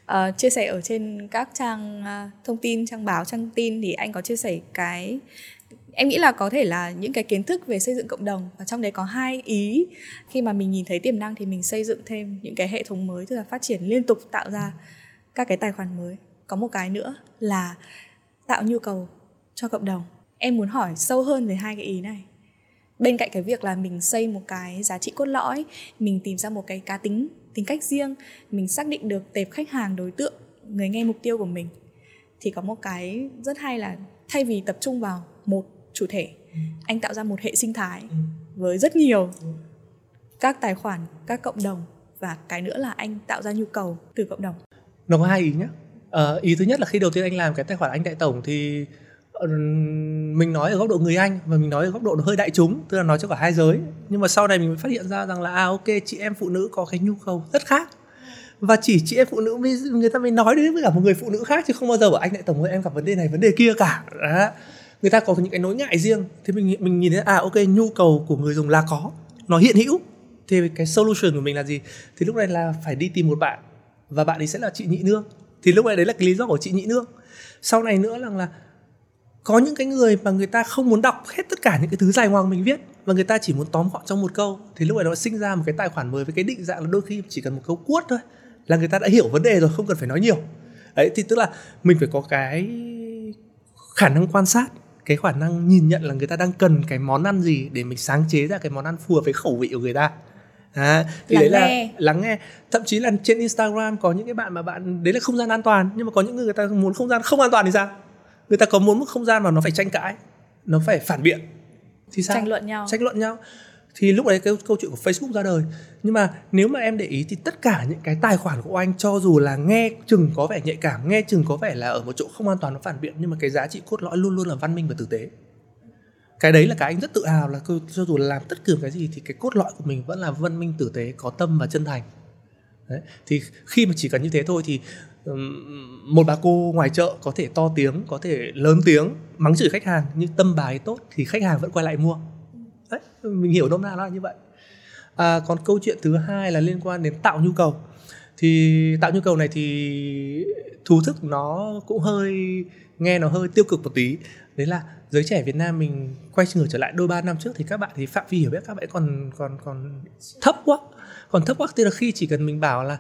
À, chia sẻ ở trên các trang uh, thông tin trang báo trang tin thì anh có chia sẻ cái em nghĩ là có thể là những cái kiến thức về xây dựng cộng đồng và trong đấy có hai ý. Khi mà mình nhìn thấy tiềm năng thì mình xây dựng thêm những cái hệ thống mới tức là phát triển liên tục tạo ra các cái tài khoản mới. Có một cái nữa là tạo nhu cầu cho cộng đồng. Em muốn hỏi sâu hơn về hai cái ý này. Bên cạnh cái việc là mình xây một cái giá trị cốt lõi mình tìm ra một cái cá tính tính cách riêng mình xác định được tệp khách hàng đối tượng người nghe mục tiêu của mình thì có một cái rất hay là thay vì tập trung vào một chủ thể ừ. anh tạo ra một hệ sinh thái ừ. với rất nhiều ừ. các tài khoản các cộng đồng và cái nữa là anh tạo ra nhu cầu từ cộng đồng nó có hai ý nhé uh, ý thứ nhất là khi đầu tiên anh làm cái tài khoản anh đại tổng thì mình nói ở góc độ người anh và mình nói ở góc độ nó hơi đại chúng, tức là nói cho cả hai giới. Nhưng mà sau này mình mới phát hiện ra rằng là à ok, chị em phụ nữ có cái nhu cầu rất khác. Và chỉ chị em phụ nữ mới, người ta mới nói đến với cả một người phụ nữ khác, chứ không bao giờ bảo anh lại tổng ơi em gặp vấn đề này, vấn đề kia cả. Đó. người ta có những cái nỗi ngại riêng. Thì mình mình nhìn thấy à ok, nhu cầu của người dùng là có, nó hiện hữu. Thì cái solution của mình là gì? Thì lúc này là phải đi tìm một bạn, và bạn ấy sẽ là chị nhị nương. Thì lúc này đấy là cái lý do của chị nhị nương. Sau này nữa là là có những cái người mà người ta không muốn đọc hết tất cả những cái thứ dài ngoằng mình viết và người ta chỉ muốn tóm gọn trong một câu thì lúc này nó sinh ra một cái tài khoản mới với cái định dạng là đôi khi chỉ cần một câu cuốt thôi là người ta đã hiểu vấn đề rồi không cần phải nói nhiều. Đấy thì tức là mình phải có cái khả năng quan sát cái khả năng nhìn nhận là người ta đang cần cái món ăn gì để mình sáng chế ra cái món ăn phù hợp với khẩu vị của người ta. À, thì lắng đấy nghe. là lắng nghe. Thậm chí là trên Instagram có những cái bạn mà bạn đấy là không gian an toàn nhưng mà có những người người ta muốn không gian không an toàn thì sao người ta có muốn một không gian mà nó phải tranh cãi nó phải phản biện. Thì sao? Tranh luận nhau. Tranh luận nhau. Thì lúc đấy cái câu chuyện của Facebook ra đời. Nhưng mà nếu mà em để ý thì tất cả những cái tài khoản của anh cho dù là nghe chừng có vẻ nhạy cảm nghe chừng có vẻ là ở một chỗ không an toàn nó phản biện nhưng mà cái giá trị cốt lõi luôn luôn là văn minh và tử tế. Cái đấy là cái anh rất tự hào là cho dù là làm tất cả cái gì thì cái cốt lõi của mình vẫn là văn minh tử tế có tâm và chân thành. Đấy. thì khi mà chỉ cần như thế thôi thì một bà cô ngoài chợ có thể to tiếng có thể lớn tiếng mắng chửi khách hàng nhưng tâm bà ấy tốt thì khách hàng vẫn quay lại mua. Đấy mình hiểu nôm na nó là như vậy. À, còn câu chuyện thứ hai là liên quan đến tạo nhu cầu. Thì tạo nhu cầu này thì thú thức nó cũng hơi nghe nó hơi tiêu cực một tí. Đấy là giới trẻ Việt Nam mình quay ngược trở lại đôi ba năm trước thì các bạn thì phạm vi hiểu biết các bạn còn còn còn thấp quá. Còn thấp quá tức là khi chỉ cần mình bảo là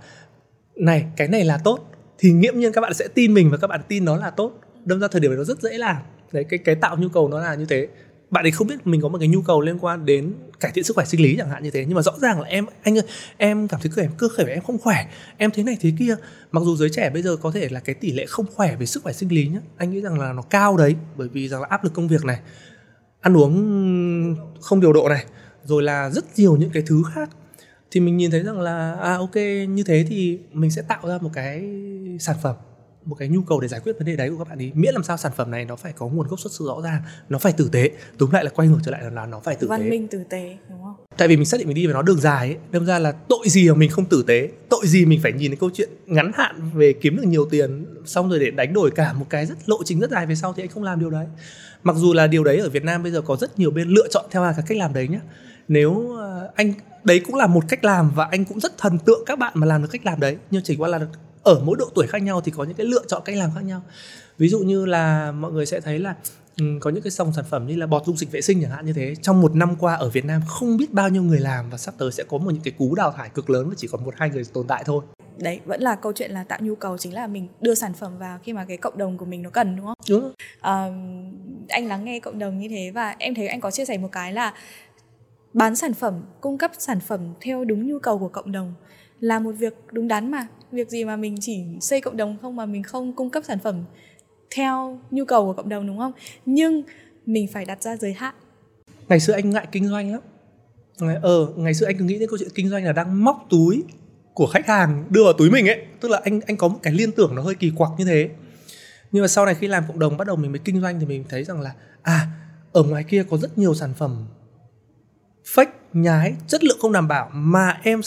này cái này là tốt thì nghiễm nhiên các bạn sẽ tin mình và các bạn tin nó là tốt. Đâm ra thời điểm này nó rất dễ làm. Đấy, cái cái tạo nhu cầu nó là như thế. Bạn ấy không biết mình có một cái nhu cầu liên quan đến cải thiện sức khỏe sinh lý chẳng hạn như thế, nhưng mà rõ ràng là em, anh ơi, em cảm thấy cơ thể cơ thể em không khỏe, em thế này thế kia. Mặc dù giới trẻ bây giờ có thể là cái tỷ lệ không khỏe về sức khỏe sinh lý nhá, anh nghĩ rằng là nó cao đấy, bởi vì rằng là áp lực công việc này, ăn uống không điều độ này, rồi là rất nhiều những cái thứ khác thì mình nhìn thấy rằng là à ok như thế thì mình sẽ tạo ra một cái sản phẩm một cái nhu cầu để giải quyết vấn đề đấy của các bạn ấy miễn làm sao sản phẩm này nó phải có nguồn gốc xuất xứ rõ ràng nó phải tử tế túm lại là quay ngược trở lại là nó phải tử văn tế. văn minh tử tế đúng không? Tại vì mình xác định mình đi về nó đường dài ấy đâm ra là tội gì mà mình không tử tế? Tội gì mình phải nhìn cái câu chuyện ngắn hạn về kiếm được nhiều tiền xong rồi để đánh đổi cả một cái rất lộ trình rất dài về sau thì anh không làm điều đấy. Mặc dù là điều đấy ở Việt Nam bây giờ có rất nhiều bên lựa chọn theo cái cách làm đấy nhá nếu ờ, anh đấy cũng là một cách làm và anh cũng rất thần tượng các bạn mà làm được cách làm đấy. Nhưng chỉ qua là ở mỗi độ tuổi khác nhau thì có những cái lựa chọn cách làm khác nhau. Ví dụ như là mọi người sẽ thấy là ừ, có những cái dòng sản phẩm như là bọt dung dịch vệ sinh chẳng hạn như thế. Trong một năm qua ở Việt Nam không biết bao nhiêu người làm và sắp tới sẽ có một những cái cú đào thải cực lớn và chỉ còn một hai người tồn tại thôi. Đấy vẫn là câu chuyện là tạo nhu cầu chính là mình đưa sản phẩm vào khi mà cái cộng đồng của mình nó cần đúng không? Đúng à, anh lắng nghe cộng đồng như thế và em thấy anh có chia sẻ một cái là bán sản phẩm, cung cấp sản phẩm theo đúng nhu cầu của cộng đồng là một việc đúng đắn mà. Việc gì mà mình chỉ xây cộng đồng không mà mình không cung cấp sản phẩm theo nhu cầu của cộng đồng, đúng không? Nhưng mình phải đặt ra giới hạn. Ngày xưa anh ngại kinh doanh lắm. Ngày ờ ngày xưa anh cứ nghĩ đến câu chuyện kinh doanh là đang móc túi của khách hàng, đưa vào túi mình ấy. Tức là anh anh có một cái liên tưởng nó hơi kỳ quặc như thế. Nhưng mà sau này khi làm cộng đồng bắt đầu mình mới kinh doanh thì mình thấy rằng là à ở ngoài kia có rất nhiều sản phẩm fake nhái chất lượng không đảm bảo mà em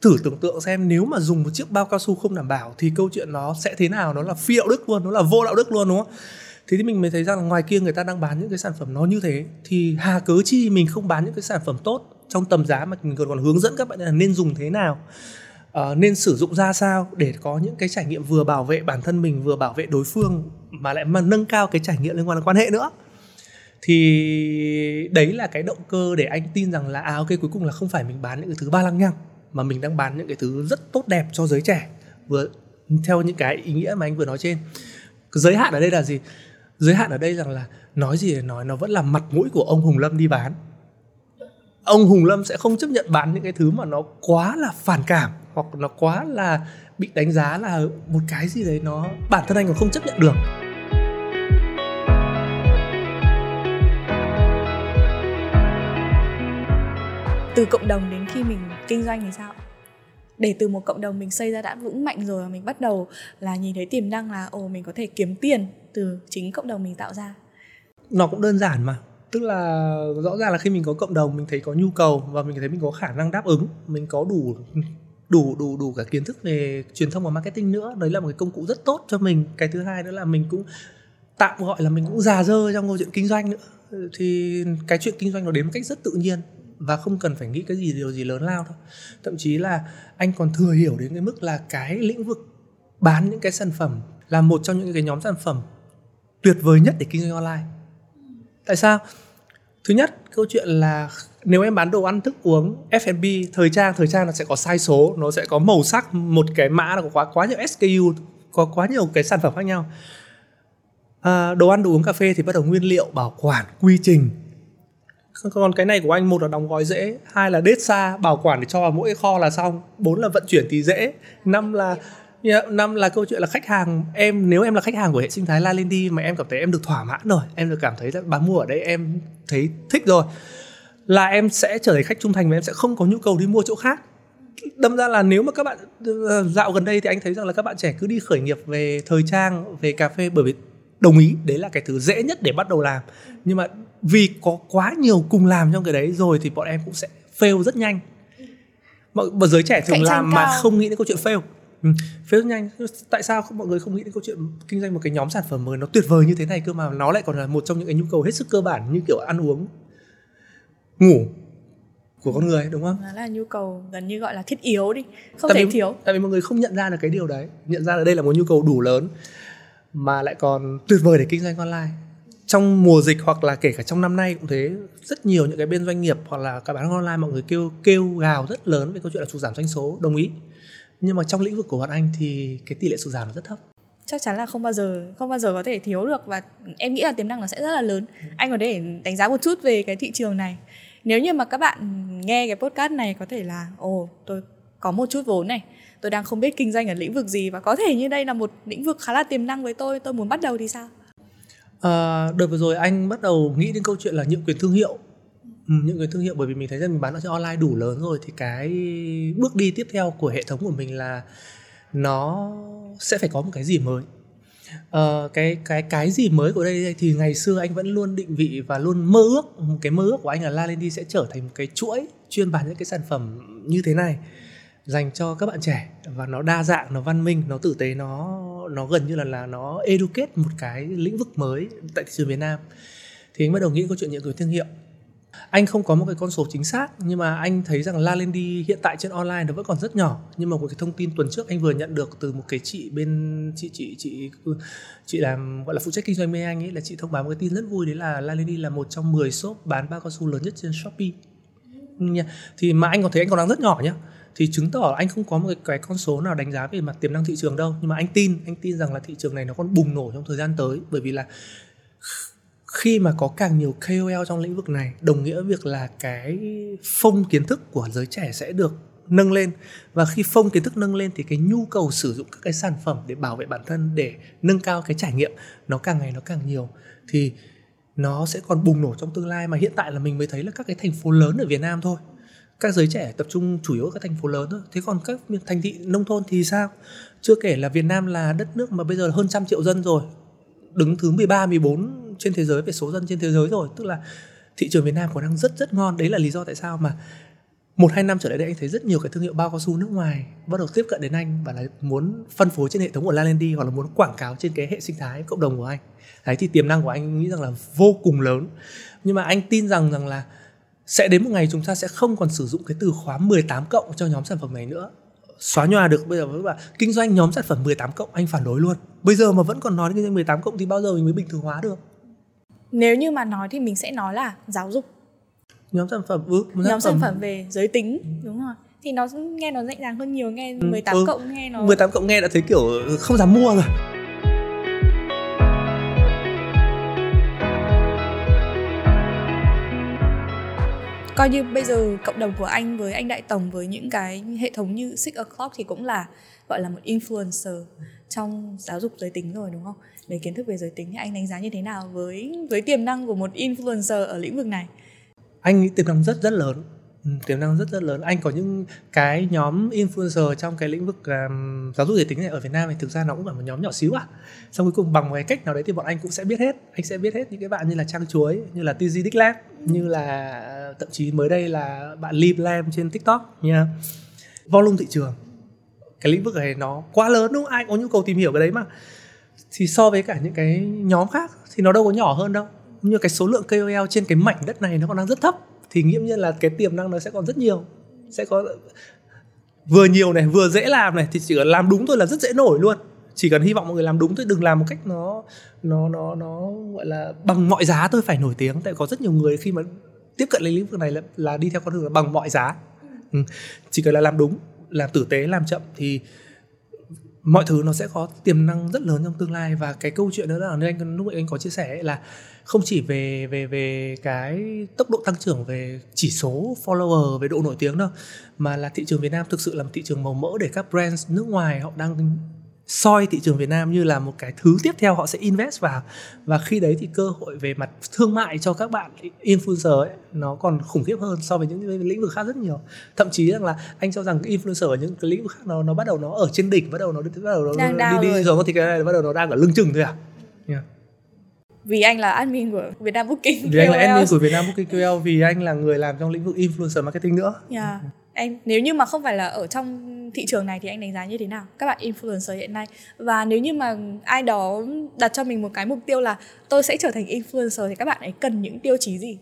thử tưởng tượng xem nếu mà dùng một chiếc bao cao su không đảm bảo thì câu chuyện nó sẽ thế nào? Nó là phi đạo đức luôn nó là vô đạo đức luôn đúng không? Thế thì mình mới thấy rằng là ngoài kia người ta đang bán những cái sản phẩm nó như thế thì hà cớ chi mình không bán những cái sản phẩm tốt trong tầm giá mà mình còn còn hướng dẫn các bạn là nên dùng thế nào? Uh, nên sử dụng ra sao để có những cái trải nghiệm vừa bảo vệ bản thân mình vừa bảo vệ đối phương mà lại mà nâng cao cái trải nghiệm liên quan đến quan hệ nữa? Thì đấy là cái động cơ để anh tin rằng là à ok, cuối cùng là không phải mình bán những cái thứ ba lăng nhăng, mà mình đang bán những cái thứ rất tốt đẹp cho giới trẻ. Vừa, theo những cái ý nghĩa mà anh vừa nói trên. Giới hạn ở đây là gì? Giới hạn ở đây rằng là nói gì để nói, nó vẫn là mặt mũi của ông hùng lâm đi bán. Ông hùng lâm sẽ không chấp nhận bán những cái thứ mà nó quá là phản cảm, hoặc nó quá là bị đánh giá là một cái gì đấy nó bản thân anh còn không chấp nhận được. Từ cộng đồng đến khi mình kinh doanh thì sao? Để từ một cộng đồng mình xây ra đã vững mạnh rồi mình bắt đầu là nhìn thấy tiềm năng là, ồ, mình có thể kiếm tiền từ chính cộng đồng mình tạo ra. Nó cũng đơn giản mà. Tức là rõ ràng là khi mình có cộng đồng, mình thấy có nhu cầu và mình thấy mình có khả năng đáp ứng, mình có đủ đủ đủ đủ cả kiến thức về truyền thông và marketing nữa, đấy là một cái công cụ rất tốt cho mình. Cái thứ hai nữa là mình cũng tạm gọi là mình cũng già dơ trong câu chuyện kinh doanh nữa. Thì cái chuyện kinh doanh nó đến một cách rất tự nhiên và không cần phải nghĩ cái gì điều gì lớn lao đâu thậm chí là anh còn thừa hiểu đến cái mức là cái lĩnh vực bán những cái sản phẩm là một trong những cái nhóm sản phẩm tuyệt vời nhất để kinh doanh online. Tại sao? Thứ nhất câu chuyện là nếu em bán đồ ăn thức uống F&B thời trang thời trang nó sẽ có sai số nó sẽ có màu sắc một cái mã nó có quá quá nhiều SKU có quá nhiều cái sản phẩm khác nhau. À, đồ ăn đồ uống cà phê thì bắt đầu nguyên liệu bảo quản quy trình còn cái này của anh, một là đóng gói dễ, hai là đết xa, bảo quản để cho vào mỗi kho là xong. Bốn là vận chuyển thì dễ, năm là năm là câu chuyện là khách hàng, em, nếu em là khách hàng của hệ sinh thái La Lên đi mà em cảm thấy em được thỏa mãn rồi, em được cảm thấy là bán mua ở đây em thấy thích rồi, là em sẽ trở thành khách trung thành và em sẽ không có nhu cầu đi mua chỗ khác. Đâm ra là nếu mà các bạn ờ, dạo gần đây thì anh thấy rằng là các bạn trẻ cứ đi khởi nghiệp về thời trang, về cà phê bởi vì đồng ý, đấy là cái thứ dễ nhất để bắt đầu làm. Nhưng mà vì có quá nhiều cùng làm trong cái đấy rồi thì bọn em cũng sẽ fail rất nhanh mọi giới trẻ thường làm cao. mà không nghĩ đến câu chuyện fail ừ, fail rất nhanh tại sao không mọi người không nghĩ đến câu chuyện kinh doanh một cái nhóm sản phẩm mới nó tuyệt vời như thế này cơ mà nó lại còn là một trong những cái nhu cầu hết sức cơ bản như kiểu ăn uống ngủ của con người đúng không? Nó là nhu cầu gần như gọi là thiết yếu đi, không tại thể vì, thiếu. Tại vì mọi người không nhận ra được cái điều đấy, nhận ra là đây là một nhu cầu đủ lớn mà lại còn tuyệt vời để kinh doanh online trong mùa dịch hoặc là kể cả trong năm nay cũng thế rất nhiều những cái bên doanh nghiệp hoặc là các bán online mọi người kêu kêu gào rất lớn về câu chuyện là sụt giảm doanh số đồng ý. Nhưng mà trong lĩnh vực của bọn anh thì cái tỷ lệ sụt giảm nó rất thấp. Chắc chắn là không bao giờ không bao giờ có thể thiếu được và em nghĩ là tiềm năng nó sẽ rất là lớn. Anh có thể đánh giá một chút về cái thị trường này. Nếu như mà các bạn nghe cái podcast này có thể là ồ tôi có một chút vốn này tôi đang không biết kinh doanh ở lĩnh vực gì và có thể như đây là một lĩnh vực khá là tiềm năng với tôi tôi muốn bắt đầu thì sao à, đợt vừa rồi anh bắt đầu nghĩ đến câu chuyện là nhượng quyền thương hiệu. Ừ, những cái thương hiệu bởi vì mình thấy rằng mình bán ở trên online đủ lớn rồi thì cái bước đi tiếp theo của hệ thống của mình là nó sẽ phải có một cái gì mới. Uh, cái cái cái gì mới của đây thì ngày xưa anh vẫn luôn định vị và luôn mơ ước cái mơ ước của anh là La Lendi sẽ trở thành một cái chuỗi chuyên bán những cái sản phẩm như thế này dành cho các bạn trẻ và nó đa dạng, nó văn minh, nó tử tế, nó nó gần như là là nó educate một cái lĩnh vực mới tại thị trường Việt Nam. Thì anh bắt đầu nghĩ câu chuyện nhận quyền thương hiệu. Anh không có một cái con số chính xác, nhưng mà anh thấy rằng La Lendi hiện tại trên online nó vẫn còn rất nhỏ. Nhưng mà một cái thông tin tuần trước anh vừa nhận được từ một cái chị bên, chị chị chị chị làm, gọi là phụ trách kinh doanh bên anh ấy, là chị thông báo một cái tin rất vui, đấy là La Lendi là một trong 10 shop bán bao cao su lớn nhất trên Shopee. Thì mà anh còn thấy anh còn đang rất nhỏ nhá thì chứng tỏ anh không có một cái, cái con số nào đánh giá về mặt tiềm năng thị trường đâu. Nhưng mà anh tin anh tin rằng là thị trường này nó còn bùng nổ trong thời gian tới. Bởi vì là khi mà có càng nhiều KOL trong lĩnh vực này đồng nghĩa việc là cái phong kiến thức của giới trẻ sẽ được nâng lên. Và khi phong kiến thức nâng lên thì cái nhu cầu sử dụng các cái sản phẩm để bảo vệ bản thân để nâng cao cái trải nghiệm nó càng ngày nó càng nhiều. Thì nó sẽ còn bùng nổ trong tương lai. Mà hiện tại là mình mới thấy là các cái thành phố lớn ở Việt Nam thôi các giới trẻ tập trung chủ yếu ở các thành phố lớn thôi. Thế còn các thành thị nông thôn thì sao? Chưa kể là Việt Nam là đất nước mà bây giờ hơn trăm triệu dân rồi đứng thứ 13, 14 trên thế giới về số dân trên thế giới rồi. Tức là thị trường Việt Nam còn đang rất rất ngon. Đấy là lý do tại sao mà một hai năm trở lại đây anh thấy rất nhiều cái thương hiệu bao cao su nước ngoài bắt đầu tiếp cận đến anh và là muốn phân phối trên hệ thống của Landy hoặc là muốn quảng cáo trên cái hệ sinh thái cộng đồng của anh. Đấy thì tiềm năng của anh nghĩ rằng là vô cùng lớn. Nhưng mà anh tin rằng rằng là sẽ đến một ngày chúng ta sẽ không còn sử dụng cái từ khóa 18 cộng cho nhóm sản phẩm này nữa. Xóa nhòa được bây giờ với bạn kinh doanh nhóm sản phẩm 18 cộng anh phản đối luôn. Bây giờ mà vẫn còn nói đến kinh doanh 18 cộng thì bao giờ mình mới bình thường hóa được? Nếu như mà nói thì mình sẽ nói là giáo dục. Nhóm sản phẩm ừ, nhóm, nhóm sản phẩm. về giới tính đúng rồi. Thì nó nghe nó dễ dàng hơn nhiều nghe 18 ừ, cộng nghe nó 18 cộng nghe đã thấy kiểu không dám mua rồi coi như bây giờ cộng đồng của anh với anh đại tổng với những cái hệ thống như six o'clock thì cũng là, gọi là một influencer trong giáo dục giới tính rồi, đúng không? Về kiến thức về giới tính. Thì anh đánh giá như thế nào với với tiềm năng của một influencer ở lĩnh vực này? Anh nghĩ tiềm năng rất rất lớn tiềm năng rất rất lớn. Anh có những cái nhóm influencer trong cái lĩnh vực um, giáo dục giới tính này ở Việt Nam thì thực ra nó cũng là một nhóm nhỏ xíu à. Xong cuối cùng bằng một cái cách nào đấy thì bọn anh cũng sẽ biết hết. Anh sẽ biết hết những cái bạn như là Trang Chuối như là TZ Dick Lab như là thậm chí mới đây là bạn Liv Lam trên TikTok nha volume thị trường. Cái lĩnh vực này nó quá lớn đúng không? Ai có nhu cầu tìm hiểu cái đấy mà. Thì so với cả những cái nhóm khác thì nó đâu có nhỏ hơn đâu. Nhưng cái số lượng KOL trên cái mảnh đất này nó còn đang rất thấp thì nghiễm nhiên là cái tiềm năng nó sẽ còn rất nhiều. Sẽ có vừa nhiều này vừa dễ làm này thì chỉ cần làm đúng thôi là rất dễ nổi luôn. Chỉ cần hy vọng mọi người làm đúng thôi đừng làm một cách nó nó nó nó gọi là bằng mọi giá tôi phải nổi tiếng. Tại có rất nhiều người khi mà tiếp cận lấy lĩnh vực này là, là đi theo con đường là bằng mọi giá. Ừ. chỉ cần là làm đúng làm tử tế làm chậm thì mọi thứ nó sẽ có tiềm năng rất lớn trong tương lai. Và cái câu chuyện nữa là nơi anh, lúc anh có chia sẻ là không chỉ về về về cái tốc độ tăng trưởng về chỉ số follower, về độ nổi tiếng đâu, mà là thị trường Việt Nam thực sự là một thị trường màu mỡ để các brands nước ngoài họ đang soi thị trường Việt Nam như là một cái thứ tiếp theo họ sẽ invest vào. Và khi đấy thì cơ hội về mặt thương mại cho các bạn influencer ấy, nó còn khủng khiếp hơn so với những lĩnh vực khác rất nhiều. Thậm chí rằng là anh cho rằng influencer ở những cái lĩnh vực khác nó nó bắt đầu nó ở trên đỉnh bắt đầu nó bắt đầu nó đang đi đi rồi. thì cái này bắt đầu nó đang ở lưng chừng thôi à? Yeah vì anh là admin của Việt Nam Booking vì anh là admin của Việt Nam Booking QL vì anh là người làm trong lĩnh vực influencer marketing nữa. Yeah em, nếu như mà không phải là ở trong thị trường này thì anh đánh giá như thế nào? Các bạn influencer hiện nay. Và nếu như mà ai đó đặt cho mình một cái mục tiêu là tôi sẽ trở thành influencer thì các bạn ấy cần những tiêu chí gì?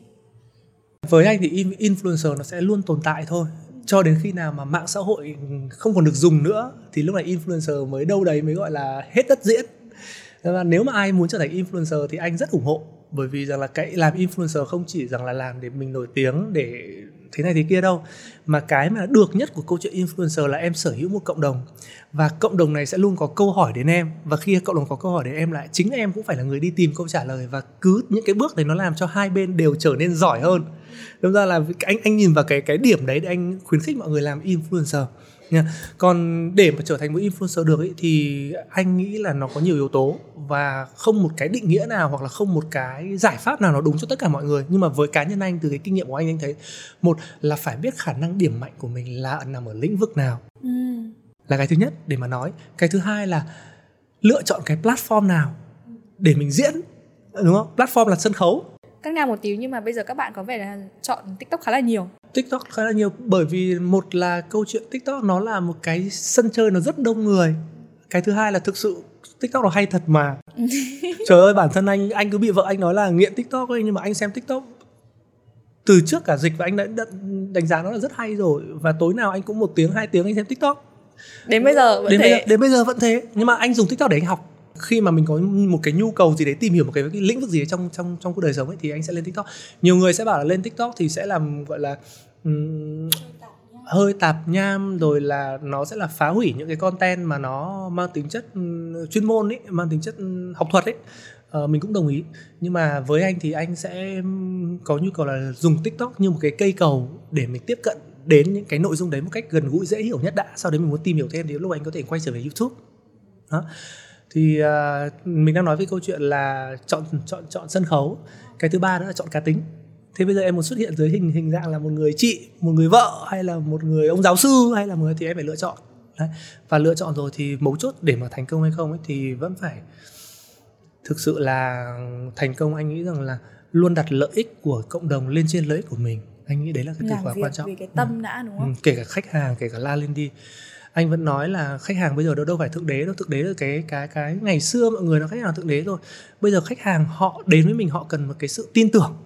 Với anh thì influencer nó sẽ luôn tồn tại thôi. Cho đến khi nào mà mạng xã hội không còn được dùng nữa, thì lúc này influencer mới đâu đấy mới gọi là hết đất diễn. Và nếu mà ai muốn trở thành influencer thì anh rất ủng hộ. Bởi vì rằng là cái làm influencer không chỉ rằng là làm để mình nổi tiếng, để thế này thế kia đâu. Mà cái mà được nhất của câu chuyện influencer là em sở hữu một cộng đồng. Và cộng đồng này sẽ luôn có câu hỏi đến em. Và khi cộng đồng có câu hỏi đến em lại, chính em cũng phải là người đi tìm câu trả lời. Và cứ những cái bước đấy nó làm cho hai bên đều trở nên giỏi hơn. Đúng ra là anh anh nhìn vào cái cái điểm đấy để anh khuyến khích mọi người làm influencer còn để mà trở thành một influencer được ấy, thì anh nghĩ là nó có nhiều yếu tố và không một cái định nghĩa nào hoặc là không một cái giải pháp nào nó đúng cho tất cả mọi người. Nhưng mà với cá nhân anh từ cái kinh nghiệm của anh anh thấy một là phải biết khả năng điểm mạnh của mình là nằm ở lĩnh vực nào. Ừ. là cái thứ nhất để mà nói. Cái thứ hai là lựa chọn cái platform nào để mình diễn đúng không? Platform là sân khấu. Căng nào một tí nhưng mà bây giờ các bạn có vẻ là chọn tiktok khá là nhiều tiktok khá là nhiều bởi vì một là câu chuyện tiktok nó là một cái sân chơi nó rất đông người. Cái thứ hai là thực sự tiktok nó hay thật mà. Trời ơi bản thân anh anh cứ bị vợ anh nói là nghiện tiktok ấy nhưng mà anh xem tiktok từ trước cả dịch và anh đã, đã đánh giá nó là rất hay rồi. Và tối nào anh cũng một tiếng hai tiếng anh xem tiktok. Đến bây giờ vẫn đến thế. bây giờ, đến bây giờ vẫn thế. Nhưng mà anh dùng tiktok để anh học khi mà mình có một cái nhu cầu gì đấy tìm hiểu một cái, cái lĩnh vực gì đấy trong trong trong cuộc đời sống ấy thì anh sẽ lên tiktok. Nhiều người sẽ bảo là lên tiktok thì sẽ làm gọi là um, hơi tạp nham rồi là nó sẽ là phá hủy những cái content mà nó mang tính chất chuyên môn ấy mang tính chất học thuật ấy. Uh, mình cũng đồng ý. Nhưng mà với anh thì anh sẽ có nhu cầu là dùng tiktok như một cái cây cầu để mình tiếp cận đến những cái nội dung đấy một cách gần gũi dễ hiểu nhất đã. Sau đấy mình muốn tìm hiểu thêm thì lúc anh có thể quay trở về youtube. Đó thì uh, mình đang nói về câu chuyện là chọn chọn chọn sân khấu. Cái thứ ba đó là chọn cá tính. Thế bây giờ em muốn xuất hiện dưới hình hình dạng là một người chị một người vợ hay là một người ông giáo sư hay là một người thì em phải lựa chọn. Đấy. và lựa chọn rồi thì mấu chốt để mà thành công hay không ấy thì vẫn phải thực sự là thành công. Anh nghĩ rằng là luôn đặt lợi ích của cộng đồng lên trên lợi ích của mình. Anh nghĩ đấy là cái từ khóa quan trọng. vì cái tâm ừ. đã đúng không? ừ, kể cả khách hàng kể cả la lên đi anh vẫn nói là khách hàng bây giờ đâu đâu phải thượng đế đâu. Thượng đế là cái cái cái ngày xưa mọi người nói khách hàng là thượng đế rồi. Bây giờ khách hàng họ đến với mình họ cần một cái sự tin tưởng.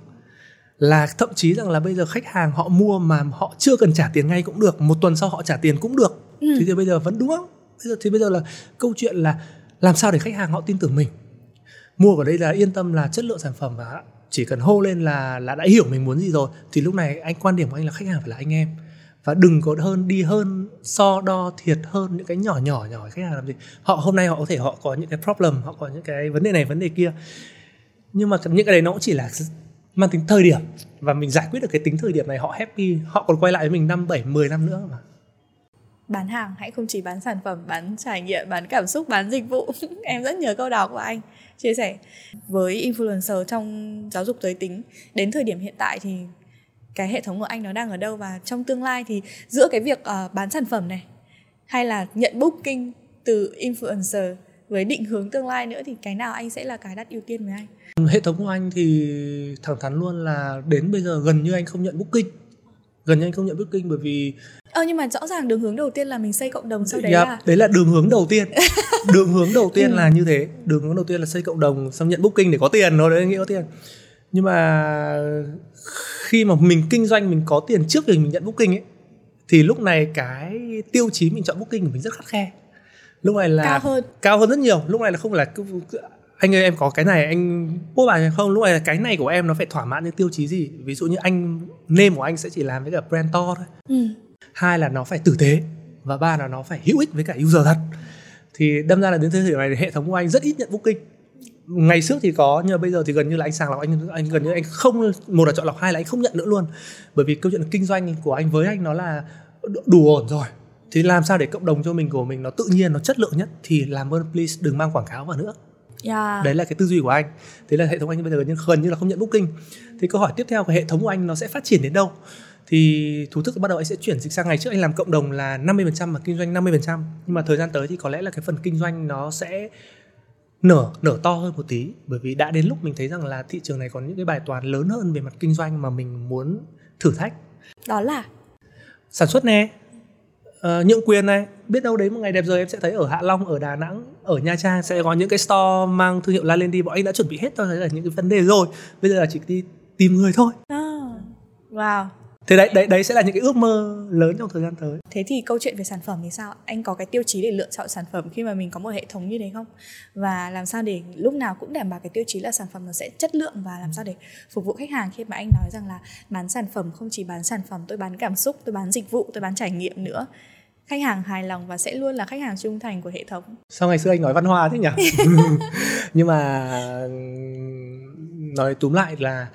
Là thậm chí rằng là bây giờ khách hàng họ mua mà họ chưa cần trả tiền ngay cũng được một tuần sau họ trả tiền cũng được. Ừ. thì, thì bây giờ vẫn đúng không? Bây giờ thì bây giờ là câu chuyện là làm sao để khách hàng họ tin tưởng mình? Mua ở đây là yên tâm là chất lượng sản phẩm và chỉ cần hô lên là là đã hiểu mình muốn gì rồi thì lúc này anh quan điểm của anh là khách hàng phải là anh em và đừng có hơn, đi hơn, so, đo, thiệt hơn những cái nhỏ nhỏ nhỏ khách hàng làm gì. Họ, hôm nay họ có thể, họ có những cái problem, họ có những cái vấn đề này, vấn đề kia. Nhưng mà những cái đấy nó cũng chỉ là mang tính thời điểm. Và mình giải quyết được cái tính thời điểm này, họ happy. Họ còn quay lại với mình năm, bảy, mười năm nữa mà. Bán hàng, hãy không chỉ bán sản phẩm, bán trải nghiệm, bán cảm xúc, bán dịch vụ. Em rất nhớ câu đó của anh, chia sẻ. Với influencer trong giáo dục giới tính, đến thời điểm hiện tại thì cái hệ thống của anh nó đang ở đâu và trong tương lai thì giữa cái việc uh, bán sản phẩm này hay là nhận booking từ influencer với định hướng tương lai nữa thì cái nào anh sẽ là cái đặt ưu tiên với anh? Hệ thống của anh thì thẳng thắn luôn là đến bây giờ gần như anh không nhận booking. Gần như anh không nhận booking bởi vì ờ nhưng mà rõ ràng đường hướng đầu tiên là mình xây cộng đồng sau đấy yep, là đấy là đường hướng đầu tiên. Đường hướng đầu tiên ừ. là như thế. Đường hướng đầu tiên là xây cộng đồng xong nhận booking để có tiền rồi đấy nghĩa có tiền. Nhưng mà khi mà mình kinh doanh mình có tiền trước thì mình nhận booking ấy thì lúc này cái tiêu chí mình chọn booking của mình rất khắt khe. Lúc này là cao hơn. cao hơn rất nhiều. Lúc này là không phải là anh ơi em có cái này anh bố bài không? Lúc này là cái này của em nó phải thỏa mãn những tiêu chí gì? Ví dụ như anh name của anh sẽ chỉ làm với cả brand to thôi. Ừ. hai là nó phải tử tế và ba là nó phải hữu ích với cả user thật. Thì đâm ra là đến thời điểm này hệ thống của anh rất ít nhận booking ngày trước thì có nhưng mà bây giờ thì gần như là anh sàng lọc anh anh gần như anh không một là chọn lọc hai là anh không nhận nữa luôn. Bởi vì câu chuyện kinh doanh của anh với anh nó là đủ ổn rồi. Thì làm sao để cộng đồng cho mình của mình nó tự nhiên nó chất lượng nhất thì làm ơn please đừng mang quảng cáo vào nữa. Yeah. đấy là cái tư duy của anh. Thế là hệ thống anh bây giờ gần như, gần như là không nhận booking. Thì câu hỏi tiếp theo của hệ thống của anh nó sẽ phát triển đến đâu? Thì thủ thức bắt đầu anh sẽ chuyển dịch sang ngày trước anh làm cộng đồng là 50% mà kinh doanh 50% nhưng mà thời gian tới thì có lẽ là cái phần kinh doanh nó sẽ nở nở to hơn một tí. Bởi vì đã đến lúc mình thấy rằng là thị trường này còn những cái bài toán lớn hơn về mặt kinh doanh mà mình muốn thử thách. Đó là? Sản xuất nè. Uh, nhượng quyền này. Biết đâu đấy một ngày đẹp rồi em sẽ thấy ở Hạ Long ở Đà Nẵng ở Nha Trang sẽ có những cái store mang thương hiệu La Lên đi. Bọn anh đã chuẩn bị hết tôi thấy là những cái vấn đề rồi. Bây giờ là chỉ đi tìm người thôi. Oh, wow thế đấy đấy đấy sẽ là những cái ước mơ lớn trong thời gian tới. Thế thì câu chuyện về sản phẩm thì sao anh có cái tiêu chí để lựa chọn sản phẩm khi mà mình có một hệ thống như thế không? Và làm sao để lúc nào cũng đảm bảo cái tiêu chí là sản phẩm nó sẽ chất lượng và làm sao để phục vụ khách hàng khi mà anh nói rằng là bán sản phẩm không chỉ bán sản phẩm tôi bán cảm xúc tôi bán dịch vụ tôi bán trải nghiệm nữa. Khách hàng hài lòng và sẽ luôn là khách hàng trung thành của hệ thống. Sao ngày xưa anh nói văn hoa thế nhỉ? Nhưng mà nói túm lại là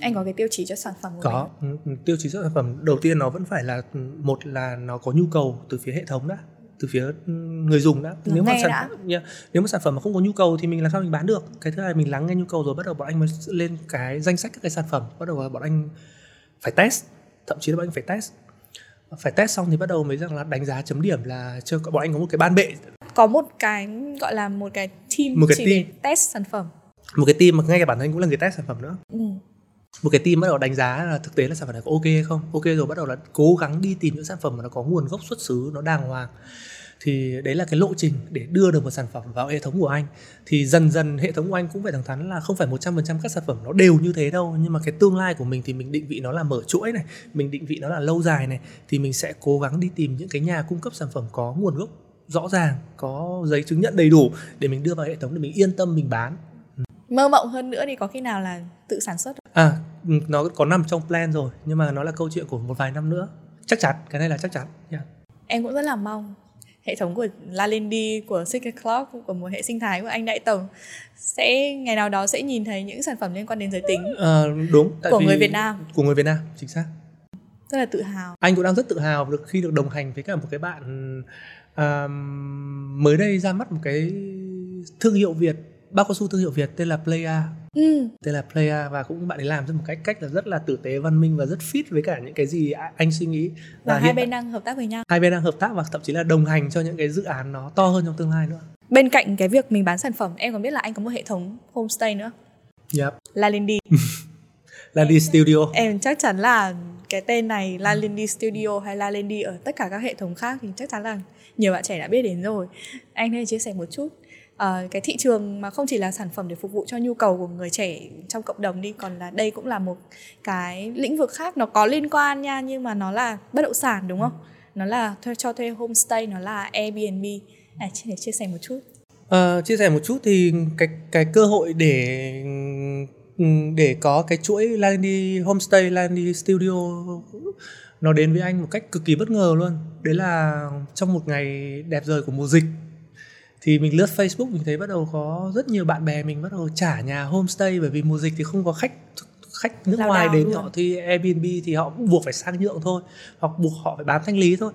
anh có cái tiêu chí cho sản phẩm của có. mình? Ừ, tiêu chí cho sản phẩm. Đầu tiên nó vẫn phải là một là nó có nhu cầu từ phía hệ thống đã từ phía người dùng đã. Lắng nếu mà sản đã. yeah, nếu mà sản phẩm mà không có nhu cầu thì mình làm sao mình bán được? Cái thứ hai mình lắng nghe nhu cầu rồi bắt đầu bọn anh mới lên cái danh sách các cái sản phẩm bắt đầu bọn anh phải test thậm chí là bọn anh phải test. Phải test xong thì bắt đầu mới rằng là đánh giá chấm điểm là cho bọn anh có một cái ban bệ. Có một cái gọi là một cái team Một cái chỉ team. để test sản phẩm. Một cái team mà ngay cả bản thân cũng là người test sản phẩm nữa. Ừ một cái team bắt đầu đánh giá là thực tế là sản phẩm này có ok hay không? Ok rồi, bắt đầu là cố gắng đi tìm những sản phẩm mà nó có nguồn gốc xuất xứ, nó đàng hoàng. Thì đấy là cái lộ trình để đưa được một sản phẩm vào hệ thống của anh. Thì dần dần hệ thống của anh cũng phải thẳng thắn là không phải 100% các sản phẩm nó đều như thế đâu. Nhưng mà cái tương lai của mình thì mình định vị nó là mở chuỗi này, mình định vị nó là lâu dài này, thì mình sẽ cố gắng đi tìm những cái nhà cung cấp sản phẩm có nguồn gốc rõ ràng, có giấy chứng nhận đầy đủ để mình đưa vào hệ thống để mình yên tâm mình bán mơ mộng hơn nữa thì có khi nào là tự sản xuất À, ừ, nó có nằm trong plan rồi nhưng mà nó là câu chuyện của một vài năm nữa. Chắc chắn, cái này là chắc chắn. Yeah. em cũng rất là mong hệ thống của La Lindy của Secret Club của một hệ sinh thái của anh đại tổng sẽ ngày nào đó sẽ nhìn thấy những sản phẩm liên quan đến giới tính À, đúng. tại Của vì- người Việt Nam. Của người Việt Nam, chính xác. rất là tự hào Anh cũng đang rất tự hào được khi được đồng hành với cả một cái bạn à, mới đây ra mắt một cái thương hiệu Việt, bao cao su thương hiệu Việt tên là Playa. ừ. Tên là Playa và cũng bạn ấy làm trong một cách cách là rất là tử tế văn minh và rất fit với cả những cái gì anh suy nghĩ. và hai hiện bên đang hợp tác với nhau hai bên đang hợp tác và thậm chí là đồng hành cho những cái dự án nó to hơn trong tương lai nữa. bên cạnh cái việc mình bán sản phẩm em còn biết là anh có một hệ thống homestay nữa Yep. La Lindy Là đi studio. em chắc chắn là cái tên này La Lindy Studio hay La Lindy ở tất cả các hệ thống khác thì chắc chắn là nhiều bạn trẻ đã biết đến rồi anh có thể chia sẻ một chút Ờ, cái thị trường mà không chỉ là sản phẩm để phục vụ cho nhu cầu của người trẻ trong cộng đồng đi còn là đây cũng là một cái lĩnh vực khác nó có liên quan nha nhưng mà nó là bất động sản đúng không? Nó là thuê cho thuê homestay nó là Airbnb. À, chia, chia sẻ một chút. À, chia sẻ một chút thì cái cái cơ hội để ừ, để có cái chuỗi Landy Homestay, Landy Studio nó đến với anh một cách cực kỳ bất ngờ luôn. Đấy là trong một ngày đẹp trời của mùa dịch thì mình lướt Facebook mình thấy bắt đầu có rất nhiều bạn bè mình bắt đầu trả nhà homestay bởi vì mùa dịch thì không có khách khách nước Lao ngoài đến họ thuê Airbnb thì họ cũng buộc phải sang nhượng thôi hoặc buộc họ phải bán thanh lý thôi.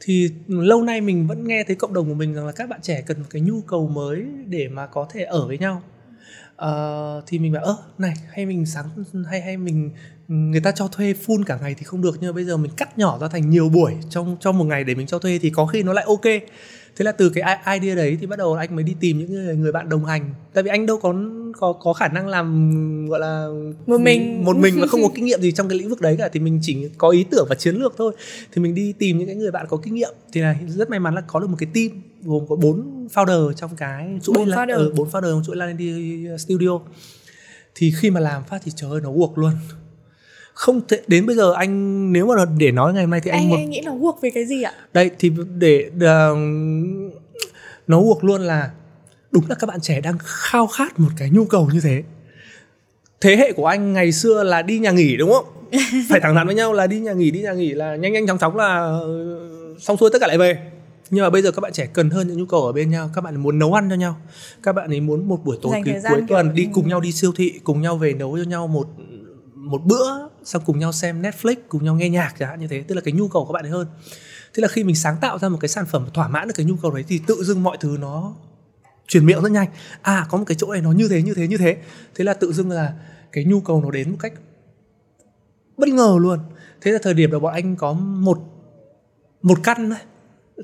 Thì lâu nay mình vẫn nghe thấy cộng đồng của mình rằng là các bạn trẻ cần một cái nhu cầu mới để mà có thể ở với nhau. Ờ, thì mình bảo ơ này hay mình sáng hay hay mình người ta cho thuê full cả ngày thì không được nhưng mà bây giờ mình cắt nhỏ ra thành nhiều buổi trong trong một ngày để mình cho thuê thì có khi nó lại ok thế là từ cái idea đấy thì bắt đầu anh mới đi tìm những người, người bạn đồng hành. Tại vì anh đâu có có có khả năng làm gọi là Một mình. một mình và không có kinh nghiệm gì trong cái lĩnh vực đấy cả. Thì mình chỉ có ý tưởng và chiến lược thôi. Thì mình đi tìm những cái người bạn có kinh nghiệm. Thì là rất may mắn là có được một cái team gồm có bốn founder trong cái chuỗi Bốn founder. ừ, bốn founder trong chuỗi Landy Studio. Thì khi mà làm phát thì trời ơi nó work luôn không thể đến bây giờ anh nếu mà để nói ngày hôm nay thì anh, anh, một anh nghĩ là work với cái gì ạ? Đây thì để ờ, nó work luôn là đúng là các bạn trẻ đang khao khát một cái nhu cầu như thế. Thế hệ của anh ngày xưa là đi nhà nghỉ đúng không? Phải thẳng thắn với nhau là đi nhà nghỉ đi nhà nghỉ là nhanh nhanh chóng chóng là ờ, xong xuôi tất cả lại về. Nhưng mà bây giờ các bạn trẻ cần hơn những nhu cầu ở bên nhau các bạn muốn nấu ăn cho nhau các bạn ấy muốn một buổi tối Dành cuối tuần đi cùng nhau đi siêu thị cùng nhau về nấu cho nhau một một bữa xong cùng nhau xem Netflix, cùng nhau nghe nhạc chẳng hạn như thế, tức là cái nhu cầu của các bạn ấy hơn. Thế là khi mình sáng tạo ra một cái sản phẩm thỏa mãn được cái nhu cầu đấy thì tự dưng mọi thứ nó truyền miệng rất nhanh. À có một cái chỗ này nó như thế như thế như thế. Thế là tự dưng là cái nhu cầu nó đến một cách bất ngờ luôn. Thế là thời điểm đó bọn anh có một một căn thôi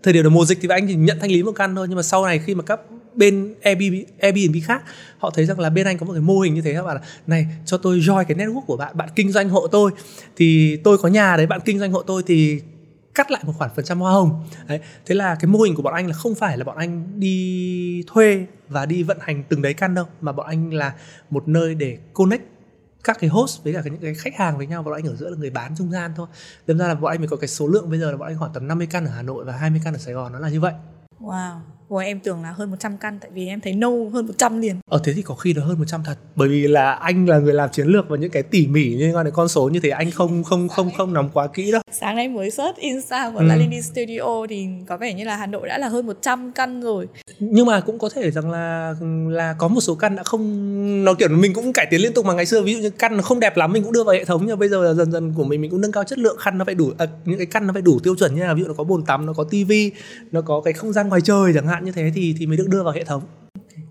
thời điểm đầu mùa dịch thì anh chỉ nhận thanh lý một căn thôi, nhưng mà sau này khi mà các bên Airbnb, Airbnb khác họ thấy rằng là bên anh có một cái mô hình như thế các bạn là này cho tôi join cái network của bạn bạn kinh doanh hộ tôi thì tôi có nhà đấy bạn kinh doanh hộ tôi thì cắt lại một khoản phần trăm hoa hồng. Đấy thế là cái mô hình của bọn anh là không phải là bọn anh đi thuê và đi vận hành từng đấy căn đâu mà bọn anh là một nơi để connect các cái host với cả những cái khách hàng với nhau và bọn anh ở giữa là người bán trung gian thôi. Đâm ra là bọn anh mới có cái số lượng bây giờ là bọn anh khoảng tầm 50 căn ở Hà Nội và 20 căn ở Sài Gòn nó là như vậy. Wow. Ủa em tưởng là hơn 100 căn tại vì em thấy nâu hơn 100 liền. Ờ thế thì có khi nó hơn 100 thật. Bởi vì là anh là người làm chiến lược và những cái tỉ mỉ quan đến con số như thế anh không không không không nắm quá kỹ đâu. Sáng nay mới search Insta của ừ. Lalini Studio thì có vẻ như là Hà Nội đã là hơn 100 căn rồi. Nhưng mà cũng có thể rằng là là có một số căn đã không nó kiểu mình cũng cải tiến liên tục mà ngày xưa ví dụ như căn nó không đẹp lắm mình cũng đưa vào hệ thống nhưng bây giờ là dần dần của mình mình cũng nâng cao chất lượng khăn nó phải đủ à, những cái căn nó phải đủ tiêu chuẩn như là ví dụ nó có bồn tắm nó có tivi nó có cái không gian ngoài trời chẳng hạn như thế thì thì mới được đưa vào hệ thống.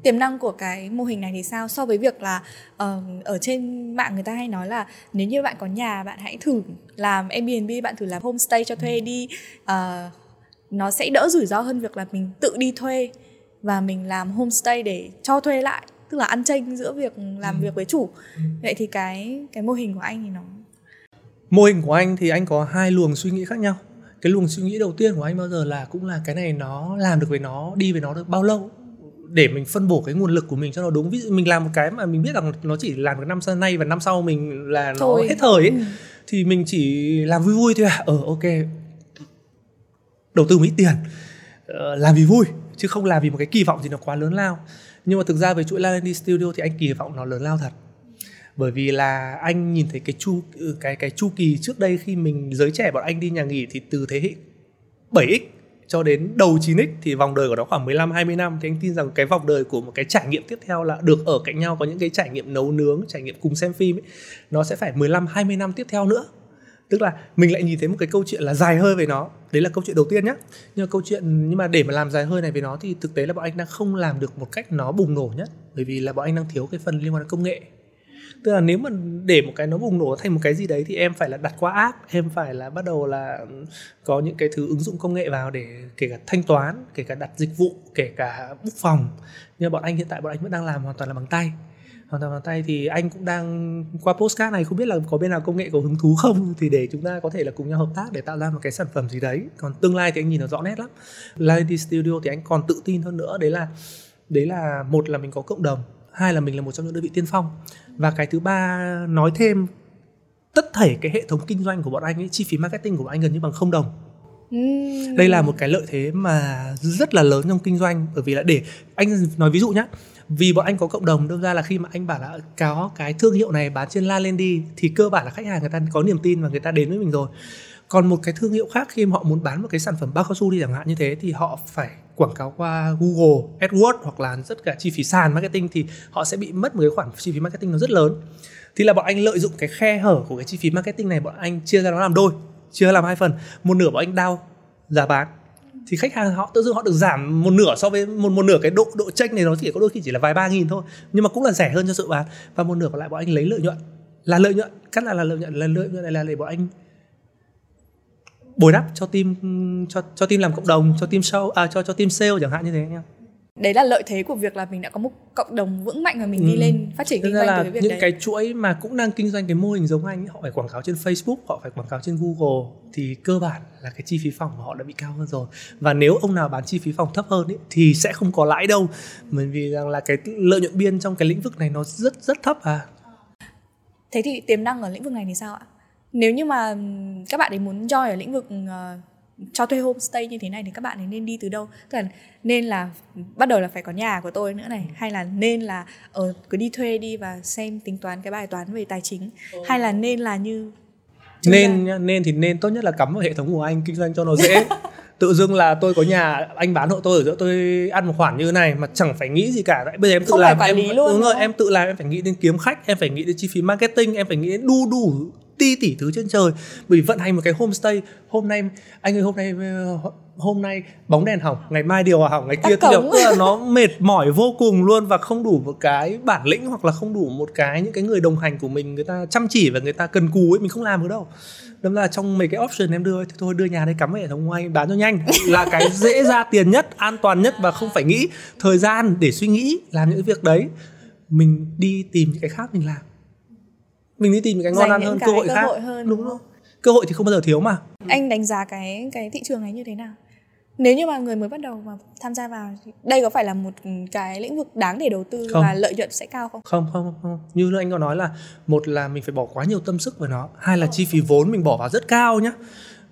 Tiềm năng của cái mô hình này thì sao? So với việc là uh, ở trên mạng người ta hay nói là nếu như bạn có nhà bạn hãy thử làm Airbnb bạn thử làm homestay cho thuê đi. Uh, nó sẽ đỡ rủi ro hơn việc là mình tự đi thuê và mình làm homestay để cho thuê lại tức là ăn chênh giữa việc làm ừ. việc với chủ. Ừ. vậy thì cái cái mô hình của anh thì nó mô hình của anh thì anh có hai luồng suy nghĩ khác nhau cái luồng suy nghĩ đầu tiên của anh bao giờ là cũng là cái này nó làm được với nó đi với nó được bao lâu? Để mình phân bổ cái nguồn lực của mình cho nó đúng. Ví dụ mình làm một cái mà mình biết rằng nó chỉ làm được năm sau nay và năm sau mình là nó Thôi. hết thời ấy ừ. thì mình chỉ làm vui vui thôi à? Ờ ok. Đầu tư mấy tiền. Uh, làm vì vui chứ không làm vì một cái kỳ vọng gì nó quá lớn lao. Nhưng mà thực ra với chuỗi Lanendi Studio thì anh kỳ vọng nó lớn lao thật bởi vì là anh nhìn thấy cái chu ừ, cái cái chu kỳ trước đây khi mình giới trẻ bọn anh đi nhà nghỉ thì từ thế hệ 7x cho đến đầu 9x thì vòng đời của nó khoảng 15 20 năm thì anh tin rằng cái vòng đời của một cái trải nghiệm tiếp theo là được ở cạnh nhau có những cái trải nghiệm nấu nướng, trải nghiệm cùng xem phim ấy, nó sẽ phải 15 20 năm tiếp theo nữa. Tức là mình lại nhìn thấy một cái câu chuyện là dài hơi về nó. Đấy là câu chuyện đầu tiên nhá. Nhưng mà câu chuyện nhưng mà để mà làm dài hơi này về nó thì thực tế là bọn anh đang không làm được một cách nó bùng nổ nhất bởi vì là bọn anh đang thiếu cái phần liên quan đến công nghệ tức là nếu mà để một cái nó bùng nổ thành một cái gì đấy thì em phải là đặt qua app, em phải là bắt đầu là có những cái thứ ứng dụng công nghệ vào để kể cả thanh toán, kể cả đặt dịch vụ, kể cả book phòng. Nhưng bọn anh hiện tại bọn anh vẫn đang làm hoàn toàn là bằng tay. Hoàn toàn bằng tay thì anh cũng đang, qua postcard này không biết là có bên nào công nghệ có hứng thú không thì để chúng ta có thể là cùng nhau hợp tác để tạo ra một cái sản phẩm gì đấy. Còn tương lai thì anh nhìn nó rõ nét lắm. Lady Studio thì anh còn tự tin hơn nữa. Đấy là đấy là một là mình có cộng đồng hai là mình là một trong những đơn vị tiên phong. Và cái thứ ba nói thêm tất thảy cái hệ thống kinh doanh của bọn anh ấy chi phí marketing của bọn anh gần như bằng không đồng. Đây là một cái lợi thế mà rất là lớn trong kinh doanh bởi vì là để anh nói ví dụ nhé vì bọn anh có cộng đồng đâm ra là khi mà anh bảo là có cái thương hiệu này bán trên la lên đi thì cơ bản là khách hàng người ta có niềm tin và người ta đến với mình rồi. Còn một cái thương hiệu khác khi mà họ muốn bán một cái sản phẩm bao cao su đi chẳng hạn như thế thì họ phải quảng cáo qua Google, AdWords hoặc là tất cả chi phí sàn marketing thì họ sẽ bị mất một cái khoản chi phí marketing nó rất lớn. Thì là bọn anh lợi dụng cái khe hở của cái chi phí marketing này, bọn anh chia ra nó làm đôi, chia làm hai phần. Một nửa bọn anh đao giá bán. Thì khách hàng họ, tự dưng họ được giảm một nửa so với một một nửa cái độ độ tranh này nó chỉ có đôi khi chỉ là vài ba nghìn thôi, nhưng mà cũng là rẻ hơn cho sự bán. Và một nửa còn lại bọn anh lấy lợi nhuận. Là lợi nhuận cắt là là lợi nhuận, là lợi nhuận này là để bọn anh bồi đắp cho team cho cho team làm cộng đồng cho team show à cho cho team sale chẳng hạn như thế nha đấy là lợi thế của việc là mình đã có một cộng đồng vững mạnh và mình đi ừ. lên phát triển kinh doanh từ cái việc những đấy. cái chuỗi mà cũng đang kinh doanh cái mô hình giống anh họ phải quảng cáo trên Facebook họ phải quảng cáo trên Google thì cơ bản là cái chi phí phòng của họ đã bị cao hơn rồi. Và nếu ông nào bán chi phí phòng thấp hơn ấy, thì sẽ không có lãi đâu. Bởi vì rằng là cái lợi nhuận biên trong cái lĩnh vực này nó rất rất thấp à. Thế thì tiềm năng ở lĩnh vực này thì sao ạ nếu như mà các bạn ấy muốn join ở lĩnh vực uh, cho thuê homestay như thế này thì các bạn ấy nên đi từ đâu? Tức là nên là bắt đầu là phải có nhà của tôi nữa này hay là nên là ở ờ, cứ đi thuê đi và xem tính toán cái bài toán về tài chính hay là nên là như nên nhá, nên thì nên tốt nhất là cắm vào hệ thống của anh kinh doanh cho nó dễ. Tự dưng là tôi có nhà anh bán hộ tôi ở giữa tôi ăn một khoản như thế này mà chẳng phải nghĩ gì cả. Bây giờ em tự không làm phải em lý luôn đúng rồi em tự làm em phải nghĩ đến kiếm khách em phải nghĩ đến chi phí marketing em phải nghĩ đến đu đủ ti tỷ thứ trên trời. Bởi vì vận hành một cái homestay hôm nay anh ơi hôm nay hôm nay bóng đèn hỏng ngày mai điều hòa hỏng ngày kia điều tức là nó mệt mỏi vô cùng luôn và không đủ một cái bản lĩnh hoặc là không đủ một cái những cái người đồng hành của mình người ta chăm chỉ và người ta cần cù ấy mình không làm được đâu. Đâm ra trong mấy cái option em đưa thì thôi đưa nhà đây cắm hệ thống ngoài bán cho nhanh. Là cái dễ ra tiền nhất an toàn nhất và không phải nghĩ thời gian để suy nghĩ làm những việc đấy. Mình đi tìm những cái khác mình làm mình đi tìm những cái ngon ăn hơn cơ hội cơ khác hội hơn, đúng không cơ hội thì không bao giờ thiếu mà anh đánh giá cái cái thị trường này như thế nào nếu như mà người mới bắt đầu mà tham gia vào đây có phải là một cái lĩnh vực đáng để đầu tư không. và lợi nhuận sẽ cao không? Không không không. Như anh có nói là một là mình phải bỏ quá nhiều tâm sức vào nó, hai là chi phí vốn mình bỏ vào rất cao nhá.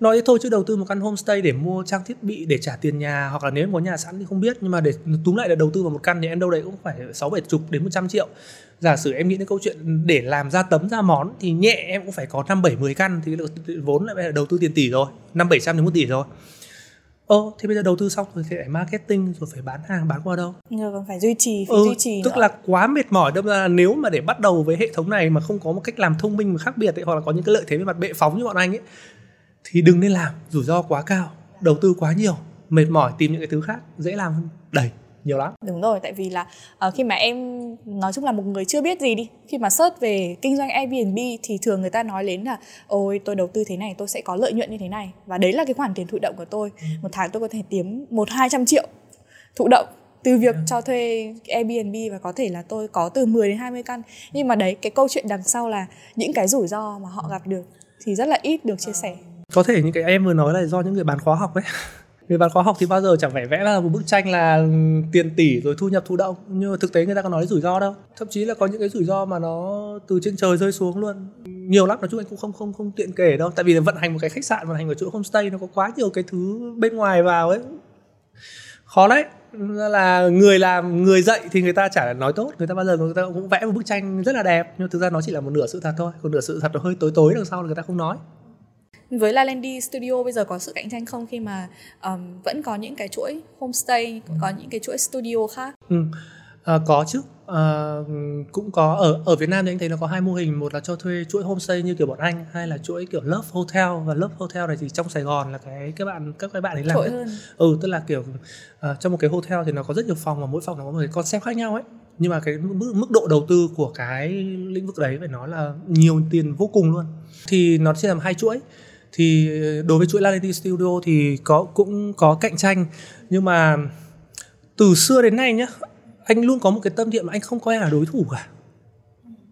nói thôi chứ đầu tư một căn homestay để mua trang thiết bị để trả tiền nhà hoặc là nếu em có nhà sẵn thì không biết nhưng mà để túm lại là đầu tư vào một căn thì em đâu đấy cũng phải sáu bảy chục đến một trăm triệu giả sử em nghĩ đến câu chuyện để làm ra tấm ra món thì nhẹ em cũng phải có năm bảy mười căn thì vốn lại phải đầu tư tiền tỷ rồi năm bảy trăm đến một tỷ rồi Ồ, thế bây giờ đầu tư xong rồi thì phải marketing rồi phải bán hàng bán qua đâu? Rồi còn phải duy trì, phải ừ, duy trì Tức nữa. là quá mệt mỏi đâm ra là nếu mà để bắt đầu với hệ thống này mà không có một cách làm thông minh và khác biệt ấy, hoặc là có những cái lợi thế về mặt bệ phóng như bọn anh ấy thì đừng nên làm, rủi ro quá cao, đầu tư quá nhiều, mệt mỏi tìm những cái thứ khác dễ làm hơn đầy nhiều lắm. Đúng rồi tại vì là uh, khi mà em nói chung là một người chưa biết gì đi. Khi mà search về kinh doanh Airbnb thì thường người ta nói đến là ôi tôi đầu tư thế này tôi sẽ có lợi nhuận như thế này. Và đấy là cái khoản tiền thụ động của tôi. Ừ. một tháng tôi có thể kiếm một hai trăm triệu thụ động từ việc ừ. cho thuê Airbnb và có thể là tôi có từ 10 đến 20 căn. Nhưng mà đấy cái câu chuyện đằng sau là những cái rủi ro mà họ gặp được thì rất là ít được chia sẻ. Có thể những cái em vừa nói là do những người bán khóa học ấy về bán khóa học thì bao giờ chẳng phải vẽ ra một bức tranh là ừ, tiền tỷ rồi thu nhập thụ động, nhưng mà thực tế người ta có nói rủi ro đâu. Thậm chí là có những cái rủi ro mà nó từ trên trời rơi xuống luôn. Nhiều lắm, nói chung anh cũng không không không tiện kể đâu. Tại vì là vận hành một cái khách sạn, vận hành một chỗ homestay nó có quá nhiều cái thứ bên ngoài vào ấy. Khó đấy. Là người làm, người dạy thì người ta chả nói tốt. Người ta bao giờ người ta cũng vẽ một bức tranh rất là đẹp, nhưng thực ra nó chỉ là một nửa sự thật thôi. Còn nửa sự thật nó hơi tối tối đằng sau là người ta không nói với La Landy Studio bây giờ có sự cạnh tranh không khi mà um, vẫn có những cái chuỗi homestay có những cái chuỗi studio khác? Ừ. À, có chứ. À, cũng có. Ở ở Việt Nam thì anh thấy nó có hai mô hình. Một là cho thuê chuỗi homestay như kiểu bọn anh hay là chuỗi kiểu Love Hotel. Và Love Hotel này thì trong Sài Gòn là cái các bạn các cái bạn ấy làm hơn. ừ tức là kiểu uh, trong một cái hotel thì nó có rất nhiều phòng và mỗi phòng nó có một cái concept khác nhau ấy. Nhưng mà cái mức, mức độ đầu tư của cái lĩnh vực đấy phải nói là nhiều tiền vô cùng luôn. Thì nó sẽ làm hai chuỗi thì đối với chuỗi Lality Studio thì có cũng có cạnh tranh. Nhưng mà từ xưa đến nay nhá anh luôn có một cái tâm niệm mà anh không coi là đối thủ cả.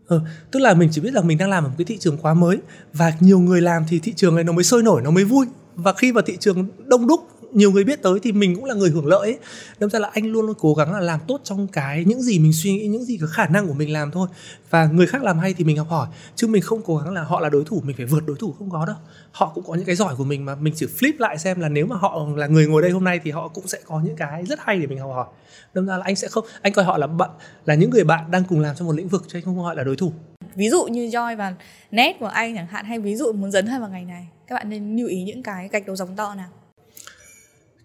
Ừ, tức là mình chỉ biết là mình đang làm ở một cái thị trường quá mới và nhiều người làm thì thị trường này nó mới sôi nổi nó mới vui. Và khi vào thị trường đông đúc nhiều người biết tới thì mình cũng là người hưởng lợi ấy. đâm ra là anh luôn luôn cố gắng là làm tốt trong cái những gì mình suy nghĩ, những gì có khả năng của mình làm thôi. Và người khác làm hay thì mình học hỏi, chứ mình không cố gắng là họ là đối thủ, mình phải vượt đối thủ không có đâu. Họ cũng có những cái giỏi của mình mà mình chỉ flip lại xem là nếu mà họ là người ngồi đây hôm nay thì họ cũng sẽ có những cái rất hay để mình học hỏi. Đâm ra là anh sẽ không, anh coi họ là bạn, là những người bạn đang cùng làm trong một lĩnh vực chứ anh không gọi là đối thủ. Ví dụ như Joy và Net của anh chẳng hạn, hay ví dụ muốn dấn thân vào ngành này, các bạn nên lưu ý những cái gạch đầu dòng to nào?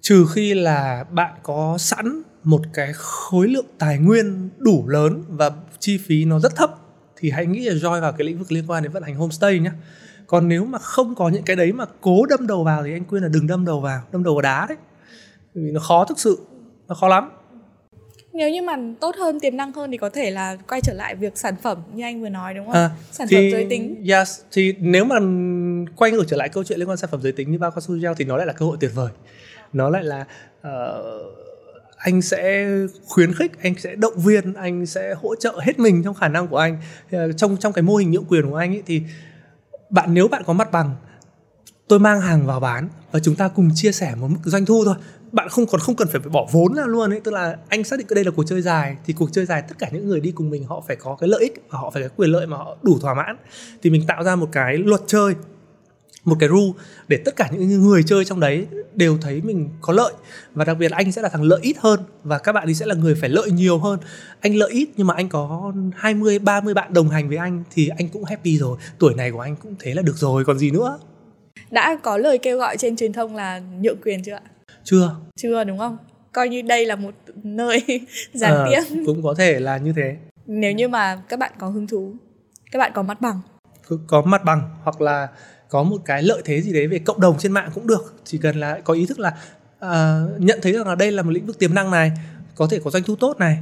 Trừ khi là bạn có sẵn một cái khối lượng tài nguyên đủ lớn và chi phí nó rất thấp thì hãy nghĩ là join vào cái lĩnh vực liên quan đến vận hành homestay nhé còn nếu mà không có những cái đấy mà cố đâm đầu vào thì anh khuyên là đừng đâm đầu vào đâm đầu vào đá đấy. Vì nó khó thực sự nó khó lắm. Nếu như mà tốt hơn tiềm năng hơn thì có thể là quay trở lại việc sản phẩm như anh vừa nói đúng không? À, sản thì, phẩm giới tính. yes thì nếu mà quay ngược trở lại câu chuyện liên quan sản phẩm giới tính như bao cao su gel thì nó lại là cơ hội tuyệt vời nó lại là uh, anh sẽ khuyến khích anh sẽ động viên anh sẽ hỗ trợ hết mình trong khả năng của anh. Uh, trong trong cái mô hình nhượng quyền của anh ấy thì bạn nếu bạn có mặt bằng tôi mang hàng vào bán và chúng ta cùng chia sẻ một mức doanh thu thôi. Bạn không còn không cần phải bỏ vốn ra luôn ấy. Tức là anh xác định đây là cuộc chơi dài thì cuộc chơi dài tất cả những người đi cùng mình họ phải có cái lợi ích và họ phải có quyền lợi mà họ đủ thỏa mãn. Thì mình tạo ra một cái luật chơi một cái rule để tất cả những người chơi trong đấy đều thấy mình có lợi. Và đặc biệt là anh sẽ là thằng lợi ít hơn và các bạn thì sẽ là người phải lợi nhiều hơn. Anh lợi ít nhưng mà anh có 20 30 bạn đồng hành với anh thì anh cũng happy rồi. Tuổi này của anh cũng thế là được rồi còn gì nữa? Đã có lời kêu gọi trên truyền thông là nhượng quyền chưa ạ? Chưa. Chưa đúng không? Coi như đây là một nơi gián à, tiếp. cũng có thể là như thế. Nếu như mà các bạn có hứng thú các bạn có mặt bằng. Có mặt bằng hoặc là có một cái lợi thế gì đấy về cộng đồng trên mạng cũng được. Chỉ cần là có ý thức là uh, nhận thấy rằng là đây là một lĩnh vực tiềm năng này có thể có doanh thu tốt này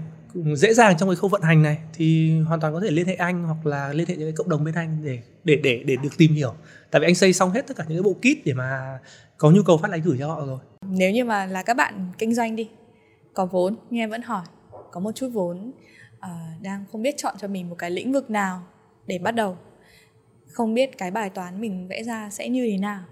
dễ dàng trong cái khâu vận hành này thì hoàn toàn có thể liên hệ anh hoặc là liên hệ những cái cộng đồng bên anh để để để để được tìm hiểu. Tại vì anh xây xong hết tất cả những cái bộ kit để mà có nhu cầu phát lại gửi cho họ rồi. Nếu như mà là các bạn kinh doanh đi có vốn nghe em vẫn hỏi có một chút vốn uh, đang không biết chọn cho mình một cái lĩnh vực nào để bắt đầu? Không biết cái bài toán mình vẽ ra sẽ như thế nào.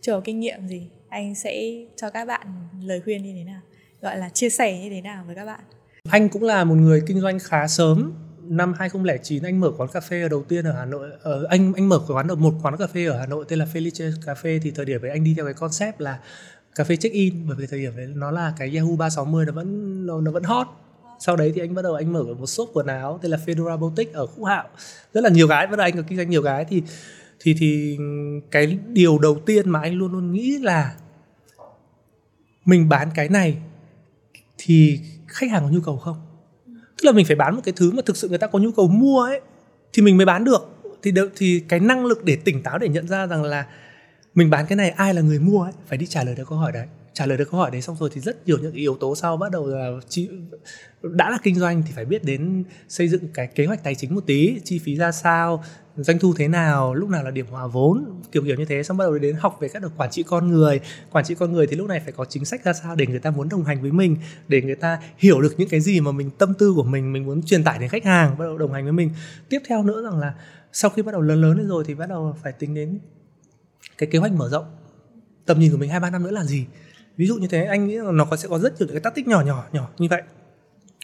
Chờ kinh nghiệm gì anh sẽ cho các bạn lời khuyên như thế nào gọi là chia sẻ như thế nào với các bạn. Anh cũng là một người kinh doanh khá sớm. Năm 2009 anh mở quán cà phê đầu tiên ở Hà Nội ở anh anh mở quán ở một quán cà phê ở Hà Nội tên là Felice Cà phê. Thì thời điểm ấy anh đi theo cái concept là cà phê check in bởi vì thời điểm đấy nó là cái Yahoo 360 nó vẫn nó, nó vẫn hot sau đấy thì anh bắt đầu anh mở một shop quần áo tên là Fedora Boutique ở khúc Hạo. Rất là nhiều gái, bắt đầu anh có kinh doanh nhiều gái thì thì thì cái điều đầu tiên mà anh luôn luôn nghĩ là mình bán cái này thì khách hàng có nhu cầu không? Tức là mình phải bán một cái thứ mà thực sự người ta có nhu cầu mua ấy thì mình mới bán được. Thì được thì cái năng lực để tỉnh táo để nhận ra rằng là mình bán cái này ai là người mua ấy phải đi trả lời được câu hỏi đấy trả lời được câu hỏi đấy xong rồi thì rất nhiều những yếu tố sau bắt đầu là chi, đã là kinh doanh thì phải biết đến xây dựng cái kế hoạch tài chính một tí chi phí ra sao doanh thu thế nào lúc nào là điểm hòa vốn kiểu kiểu như thế. Xong bắt đầu đến học về các được quản trị con người. Quản trị con người thì lúc này phải có chính sách ra sao để người ta muốn đồng hành với mình để người ta hiểu được những cái gì mà mình tâm tư của mình mình muốn truyền tải đến khách hàng bắt đầu đồng hành với mình. Tiếp theo nữa rằng là sau khi bắt đầu lớn lớn lên rồi thì bắt đầu phải tính đến cái kế hoạch mở rộng. Tầm nhìn của mình hai ba năm nữa là gì? Ví dụ như thế, anh nghĩ là nó có sẽ có rất nhiều cái tác tích nhỏ nhỏ nhỏ như vậy.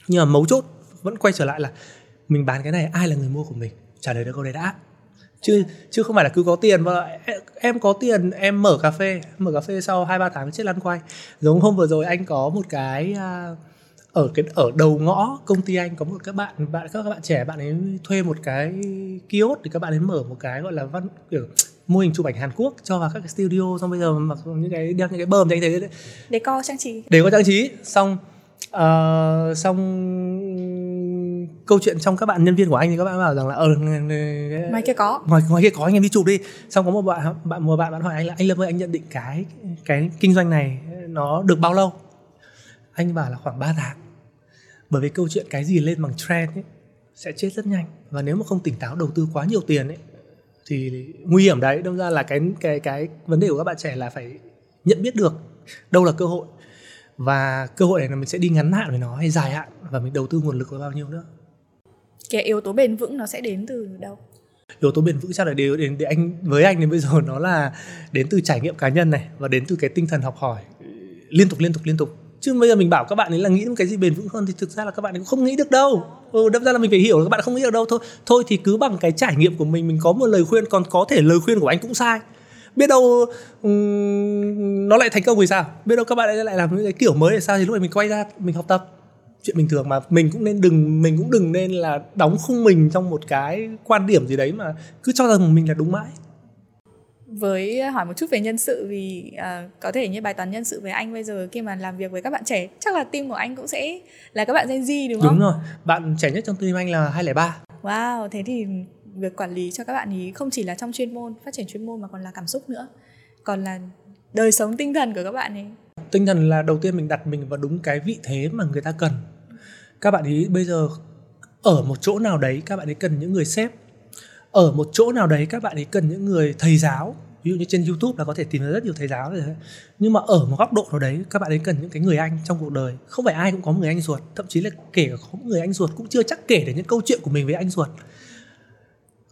Nhưng mà mấu chốt vẫn quay trở lại là mình bán cái này, ai là người mua của mình? Trả lời được câu đấy đã. Chứ chứ không phải là cứ có tiền mà em có tiền, em mở cà phê. Mở cà phê sau hai ba tháng chết lăn quay giống hôm vừa rồi anh có một cái à, ở cái, ở đầu ngõ công ty anh có một các bạn bạn, các các bạn trẻ, bạn ấy thuê một cái kiosk thì các bạn ấy mở một cái gọi là văn, kiểu mô hình chụp ảnh Hàn Quốc cho vào các cái studio xong bây giờ mặc những cái đeo những cái bơm thì anh thấy đấy. Để co trang trí. Để có trang trí. Xong uh, xong câu chuyện trong các bạn nhân viên của anh thì các bạn bảo rằng là ờ ngoài kia có. Ngoài ngoài kia có anh em đi chụp đi. Xong có một bạn bạn một bạn bạn hỏi anh là anh Lâm ơi anh nhận định cái cái kinh doanh này nó được bao lâu? Anh bảo là khoảng 3 tháng. Bởi vì câu chuyện cái gì lên bằng trend ấy sẽ chết rất nhanh. Và nếu mà không tỉnh táo đầu tư quá nhiều tiền ấy thì nguy hiểm đấy. Đâm ra là cái cái cái vấn đề của các bạn trẻ là phải nhận biết được đâu là cơ hội. Và cơ hội này là mình sẽ đi ngắn hạn với nó hay dài hạn và mình đầu tư nguồn lực với bao nhiêu nữa. Cái yếu tố bền vững nó sẽ đến từ đâu? Yếu tố bền vững chắc là đều đến để anh với anh đến bây giờ nó là đến từ trải nghiệm cá nhân này và đến từ cái tinh thần học hỏi liên tục liên tục liên tục chứ bây giờ mình bảo các bạn ấy là nghĩ đến cái gì bền vững hơn thì thực ra là các bạn ấy cũng không nghĩ được đâu. Ừ, đâm ra là mình phải hiểu là các bạn không nghĩ được đâu. Thôi thôi thì cứ bằng cái trải nghiệm của mình mình có một lời khuyên còn có thể lời khuyên của anh cũng sai. Biết đâu um, nó lại thành công thì sao? Biết đâu các bạn ấy lại làm những cái kiểu mới thì sao? Thì lúc này mình quay ra mình học tập. Chuyện bình thường mà mình cũng nên đừng mình cũng đừng nên là đóng khung mình trong một cái quan điểm gì đấy mà cứ cho rằng mình là đúng mãi với hỏi một chút về nhân sự vì uh, có thể như bài toán nhân sự với anh bây giờ khi mà làm việc với các bạn trẻ chắc là team của anh cũng sẽ là các bạn Gen Z đúng không? Đúng rồi, bạn trẻ nhất trong team anh là 203. Wow, thế thì việc quản lý cho các bạn ý không chỉ là trong chuyên môn, phát triển chuyên môn mà còn là cảm xúc nữa. Còn là đời sống tinh thần của các bạn ấy. Tinh thần là đầu tiên mình đặt mình vào đúng cái vị thế mà người ta cần. Các bạn ý bây giờ ở một chỗ nào đấy các bạn ấy cần những người sếp ở một chỗ nào đấy các bạn ấy cần những người thầy giáo ví dụ như trên youtube là có thể tìm ra rất nhiều thầy giáo rồi đấy. Nhưng mà ở một góc độ nào đấy các bạn ấy cần những cái người anh trong cuộc đời. Không phải ai cũng có một người anh ruột thậm chí là kể cả có một người anh ruột cũng chưa chắc kể được những câu chuyện của mình với anh ruột.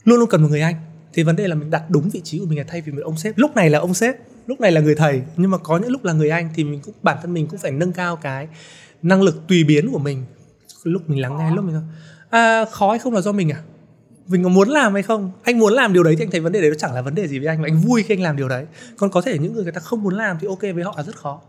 Luôn luôn cần một người anh. Thì vấn đề là mình đặt đúng vị trí của mình là thay vì một ông sếp. Lúc này là ông sếp lúc này là người thầy. Nhưng mà có những lúc là người anh thì mình cũng bản thân mình cũng phải nâng cao cái năng lực tùy biến của mình. Lúc mình lắng nghe lúc mình à, khó hay không là do mình à? Mình có muốn làm hay không? Anh muốn làm điều đấy thì anh thấy vấn đề đấy nó chẳng là vấn đề gì với anh mà anh vui khi anh làm điều đấy. Còn có thể những người người ta không muốn làm thì ok với họ là rất khó.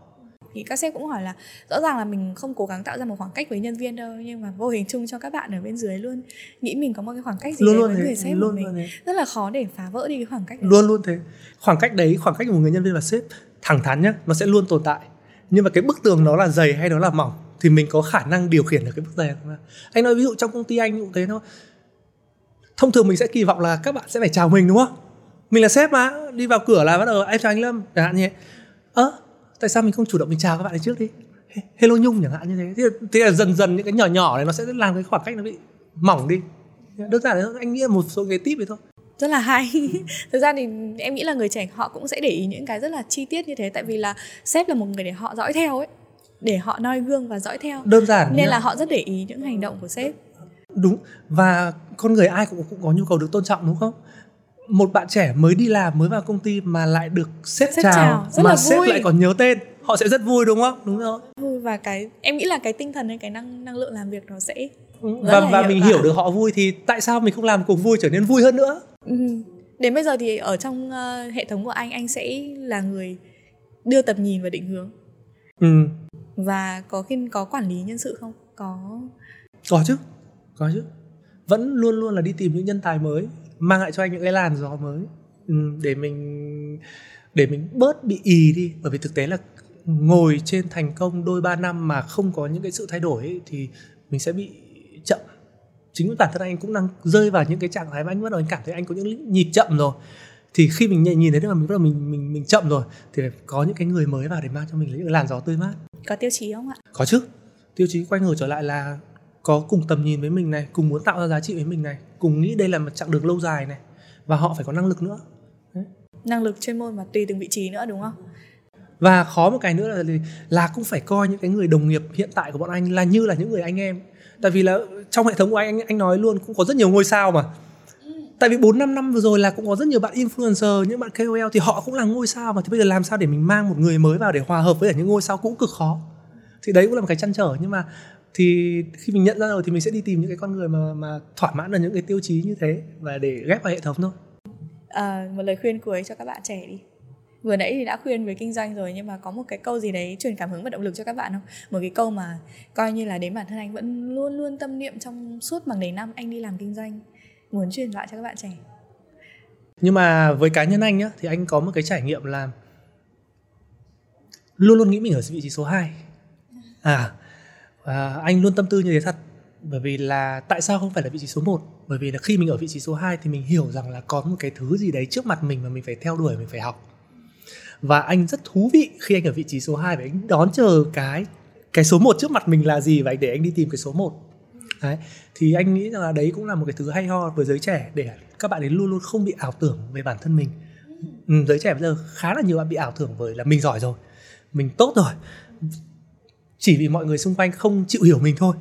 Thì các sếp cũng hỏi là rõ ràng là mình không cố gắng tạo ra một khoảng cách với nhân viên đâu nhưng mà vô hình chung cho các bạn ở bên dưới luôn nghĩ mình có một cái khoảng cách gì luôn luôn với thế, người sếp luôn của mình. luôn thế. rất là khó để phá vỡ đi cái khoảng cách đấy. luôn luôn thế. Khoảng cách đấy khoảng cách của một người nhân viên và sếp thẳng thắn nhá nó sẽ luôn tồn tại. Nhưng mà cái bức tường nó là dày hay nó là mỏng thì mình có khả năng điều khiển được cái bức tường. Anh nói ví dụ trong công ty anh cũng thế thôi thông thường mình sẽ kỳ vọng là các bạn sẽ phải chào mình đúng không? Mình là sếp mà đi vào cửa là bắt đầu em chào anh lâm chẳng hạn như ơ tại sao mình không chủ động mình chào các bạn ấy trước đi? Hello nhung chẳng hạn như thế. Thì, thì là dần dần những cái nhỏ nhỏ này nó sẽ làm cái khoảng cách nó bị mỏng đi. Đơn giản là anh nghĩ là một số cái tip đấy thôi. Rất là hay. Thực ra thì em nghĩ là người trẻ họ cũng sẽ để ý những cái rất là chi tiết như thế tại vì là sếp là một người để họ dõi theo ấy để họ noi gương và dõi theo. Đơn giản nên nhá. là họ rất để ý những hành động của sếp đúng. Và con người ai cũng cũng có nhu cầu được tôn trọng đúng không? Một bạn trẻ mới đi làm mới vào công ty mà lại được sếp, Sếp chào, chào, rất mà là sếp vui. lại còn nhớ tên họ sẽ rất vui đúng không? Đúng rồi. Vui và cái em nghĩ là cái tinh thần hay cái năng năng lượng làm việc nó sẽ và và mình hiểu được họ vui thì tại sao mình không làm cuộc vui trở nên vui hơn nữa? Ừ. đến bây giờ thì ở trong uh, hệ thống của anh anh sẽ là người đưa tầm nhìn và định hướng. Ừ. và có khi có quản lý nhân sự không? Có. Có chứ có chứ. Vẫn luôn luôn là đi tìm những nhân tài mới mang lại cho anh những cái làn gió mới. Ừ, để mình để mình bớt bị ì đi. Bởi vì thực tế là ngồi trên thành công đôi ba năm mà không có những cái sự thay đổi ấy, thì mình sẽ bị chậm. Chính bản thân anh cũng đang rơi vào những cái trạng thái mà anh bắt đầu anh cảm thấy anh có những nhịp chậm rồi. Thì khi mình nhìn thấy được là mình bắt đầu mình mình mình chậm rồi thì phải có những cái người mới vào để mang cho mình những làn gió tươi mát. Có tiêu chí không ạ? Có chứ. Tiêu chí quay ngược trở lại là có cùng tầm nhìn với mình này cùng muốn tạo ra giá trị với mình này cùng nghĩ đây là một chặng đường lâu dài này và họ phải có năng lực nữa. Đấy. năng lực chuyên môn mà tùy từng vị trí nữa đúng không? Và khó một cái nữa là là cũng phải coi những cái người đồng nghiệp hiện tại của bọn anh là như là những người anh em. Tại vì là trong hệ thống của anh anh nói luôn cũng có rất nhiều ngôi sao mà. Tại vì 4 5 năm vừa rồi là cũng có rất nhiều bạn influencer, những bạn KOL thì họ cũng là ngôi sao mà. Thì bây giờ làm sao để mình mang một người mới vào để hòa hợp với những ngôi sao cũ cực khó. Thì đấy cũng là một cái chăn trở nhưng mà thì khi mình nhận ra rồi thì mình sẽ đi tìm những cái con người mà mà thỏa mãn được những cái tiêu chí như thế và để ghép vào hệ thống thôi. À, một lời khuyên cuối cho các bạn trẻ đi. Vừa nãy thì đã khuyên về kinh doanh rồi nhưng mà có một cái câu gì đấy truyền cảm hứng và động lực cho các bạn không? Một cái câu mà coi như là đến bản thân anh vẫn luôn luôn tâm niệm trong suốt bằng đầy năm anh đi làm kinh doanh muốn truyền lại cho các bạn trẻ. Nhưng mà với cá nhân anh nhá thì anh có một cái trải nghiệm là luôn luôn nghĩ mình ở vị trí số 2 à và anh luôn tâm tư như thế thật. Bởi vì là tại sao không phải là vị trí số 1 bởi vì là khi mình ở vị trí số 2 thì mình hiểu rằng là có một cái thứ gì đấy trước mặt mình mà mình phải theo đuổi mình phải học. Và anh rất thú vị khi anh ở vị trí số 2 và anh đón chờ cái cái số 1 trước mặt mình là gì và anh để anh đi tìm cái số 1 đấy thì anh nghĩ rằng là đấy cũng là một cái thứ hay ho với giới trẻ để các bạn ấy luôn luôn không bị ảo tưởng về bản thân mình. Ừ, giới trẻ bây giờ khá là nhiều bạn bị ảo tưởng với là mình giỏi rồi mình tốt rồi chỉ vì mọi người xung quanh không chịu hiểu mình thôi.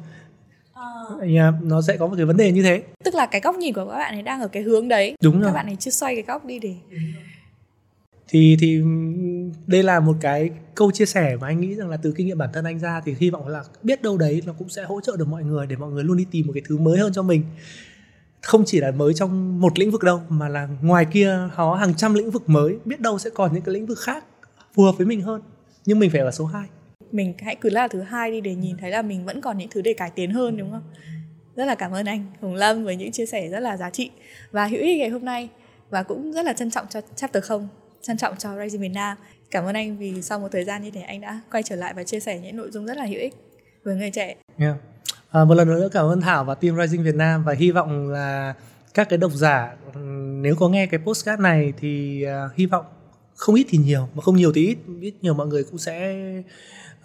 À. nó sẽ có một cái vấn đề như thế. Tức là cái góc nhìn của các bạn ấy đang ở cái hướng đấy. Đúng rồi. các bạn ấy chưa xoay cái góc đi để thì thì đây là một cái câu chia sẻ mà anh nghĩ rằng là từ kinh nghiệm bản thân anh ra thì hy vọng là biết đâu đấy nó cũng sẽ hỗ trợ được mọi người để mọi người luôn đi tìm một cái thứ mới hơn cho mình. Không chỉ là mới trong một lĩnh vực đâu mà là ngoài kia có hàng trăm lĩnh vực mới biết đâu sẽ còn những cái lĩnh vực khác phù hợp với mình hơn. Nhưng mình phải ở số 2 mình hãy cứ là thứ hai đi để nhìn thấy là mình vẫn còn những thứ để cải tiến hơn đúng không rất là cảm ơn anh Hùng Lâm với những chia sẻ rất là giá trị và hữu ích ngày hôm nay và cũng rất là trân trọng cho chapter không trân trọng cho Rising Việt Nam. Cảm ơn anh vì sau một thời gian như thế anh đã quay trở lại và chia sẻ những nội dung rất là hữu ích với người trẻ. Yeah. À, một lần nữa cảm ơn Thảo và team Rising Việt Nam và hy vọng là các cái độc giả nếu có nghe cái postcard này thì uh, hy vọng không ít thì nhiều mà không nhiều thì ít ít nhiều mọi người cũng sẽ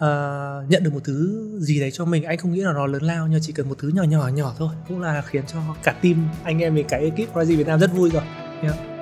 uh, nhận được một thứ gì đấy cho mình anh không nghĩ là nó lớn lao nhưng chỉ cần một thứ nhỏ nhỏ nhỏ thôi cũng là khiến cho cả team anh em mình cả ekip Rising Việt Nam rất vui rồi yeah.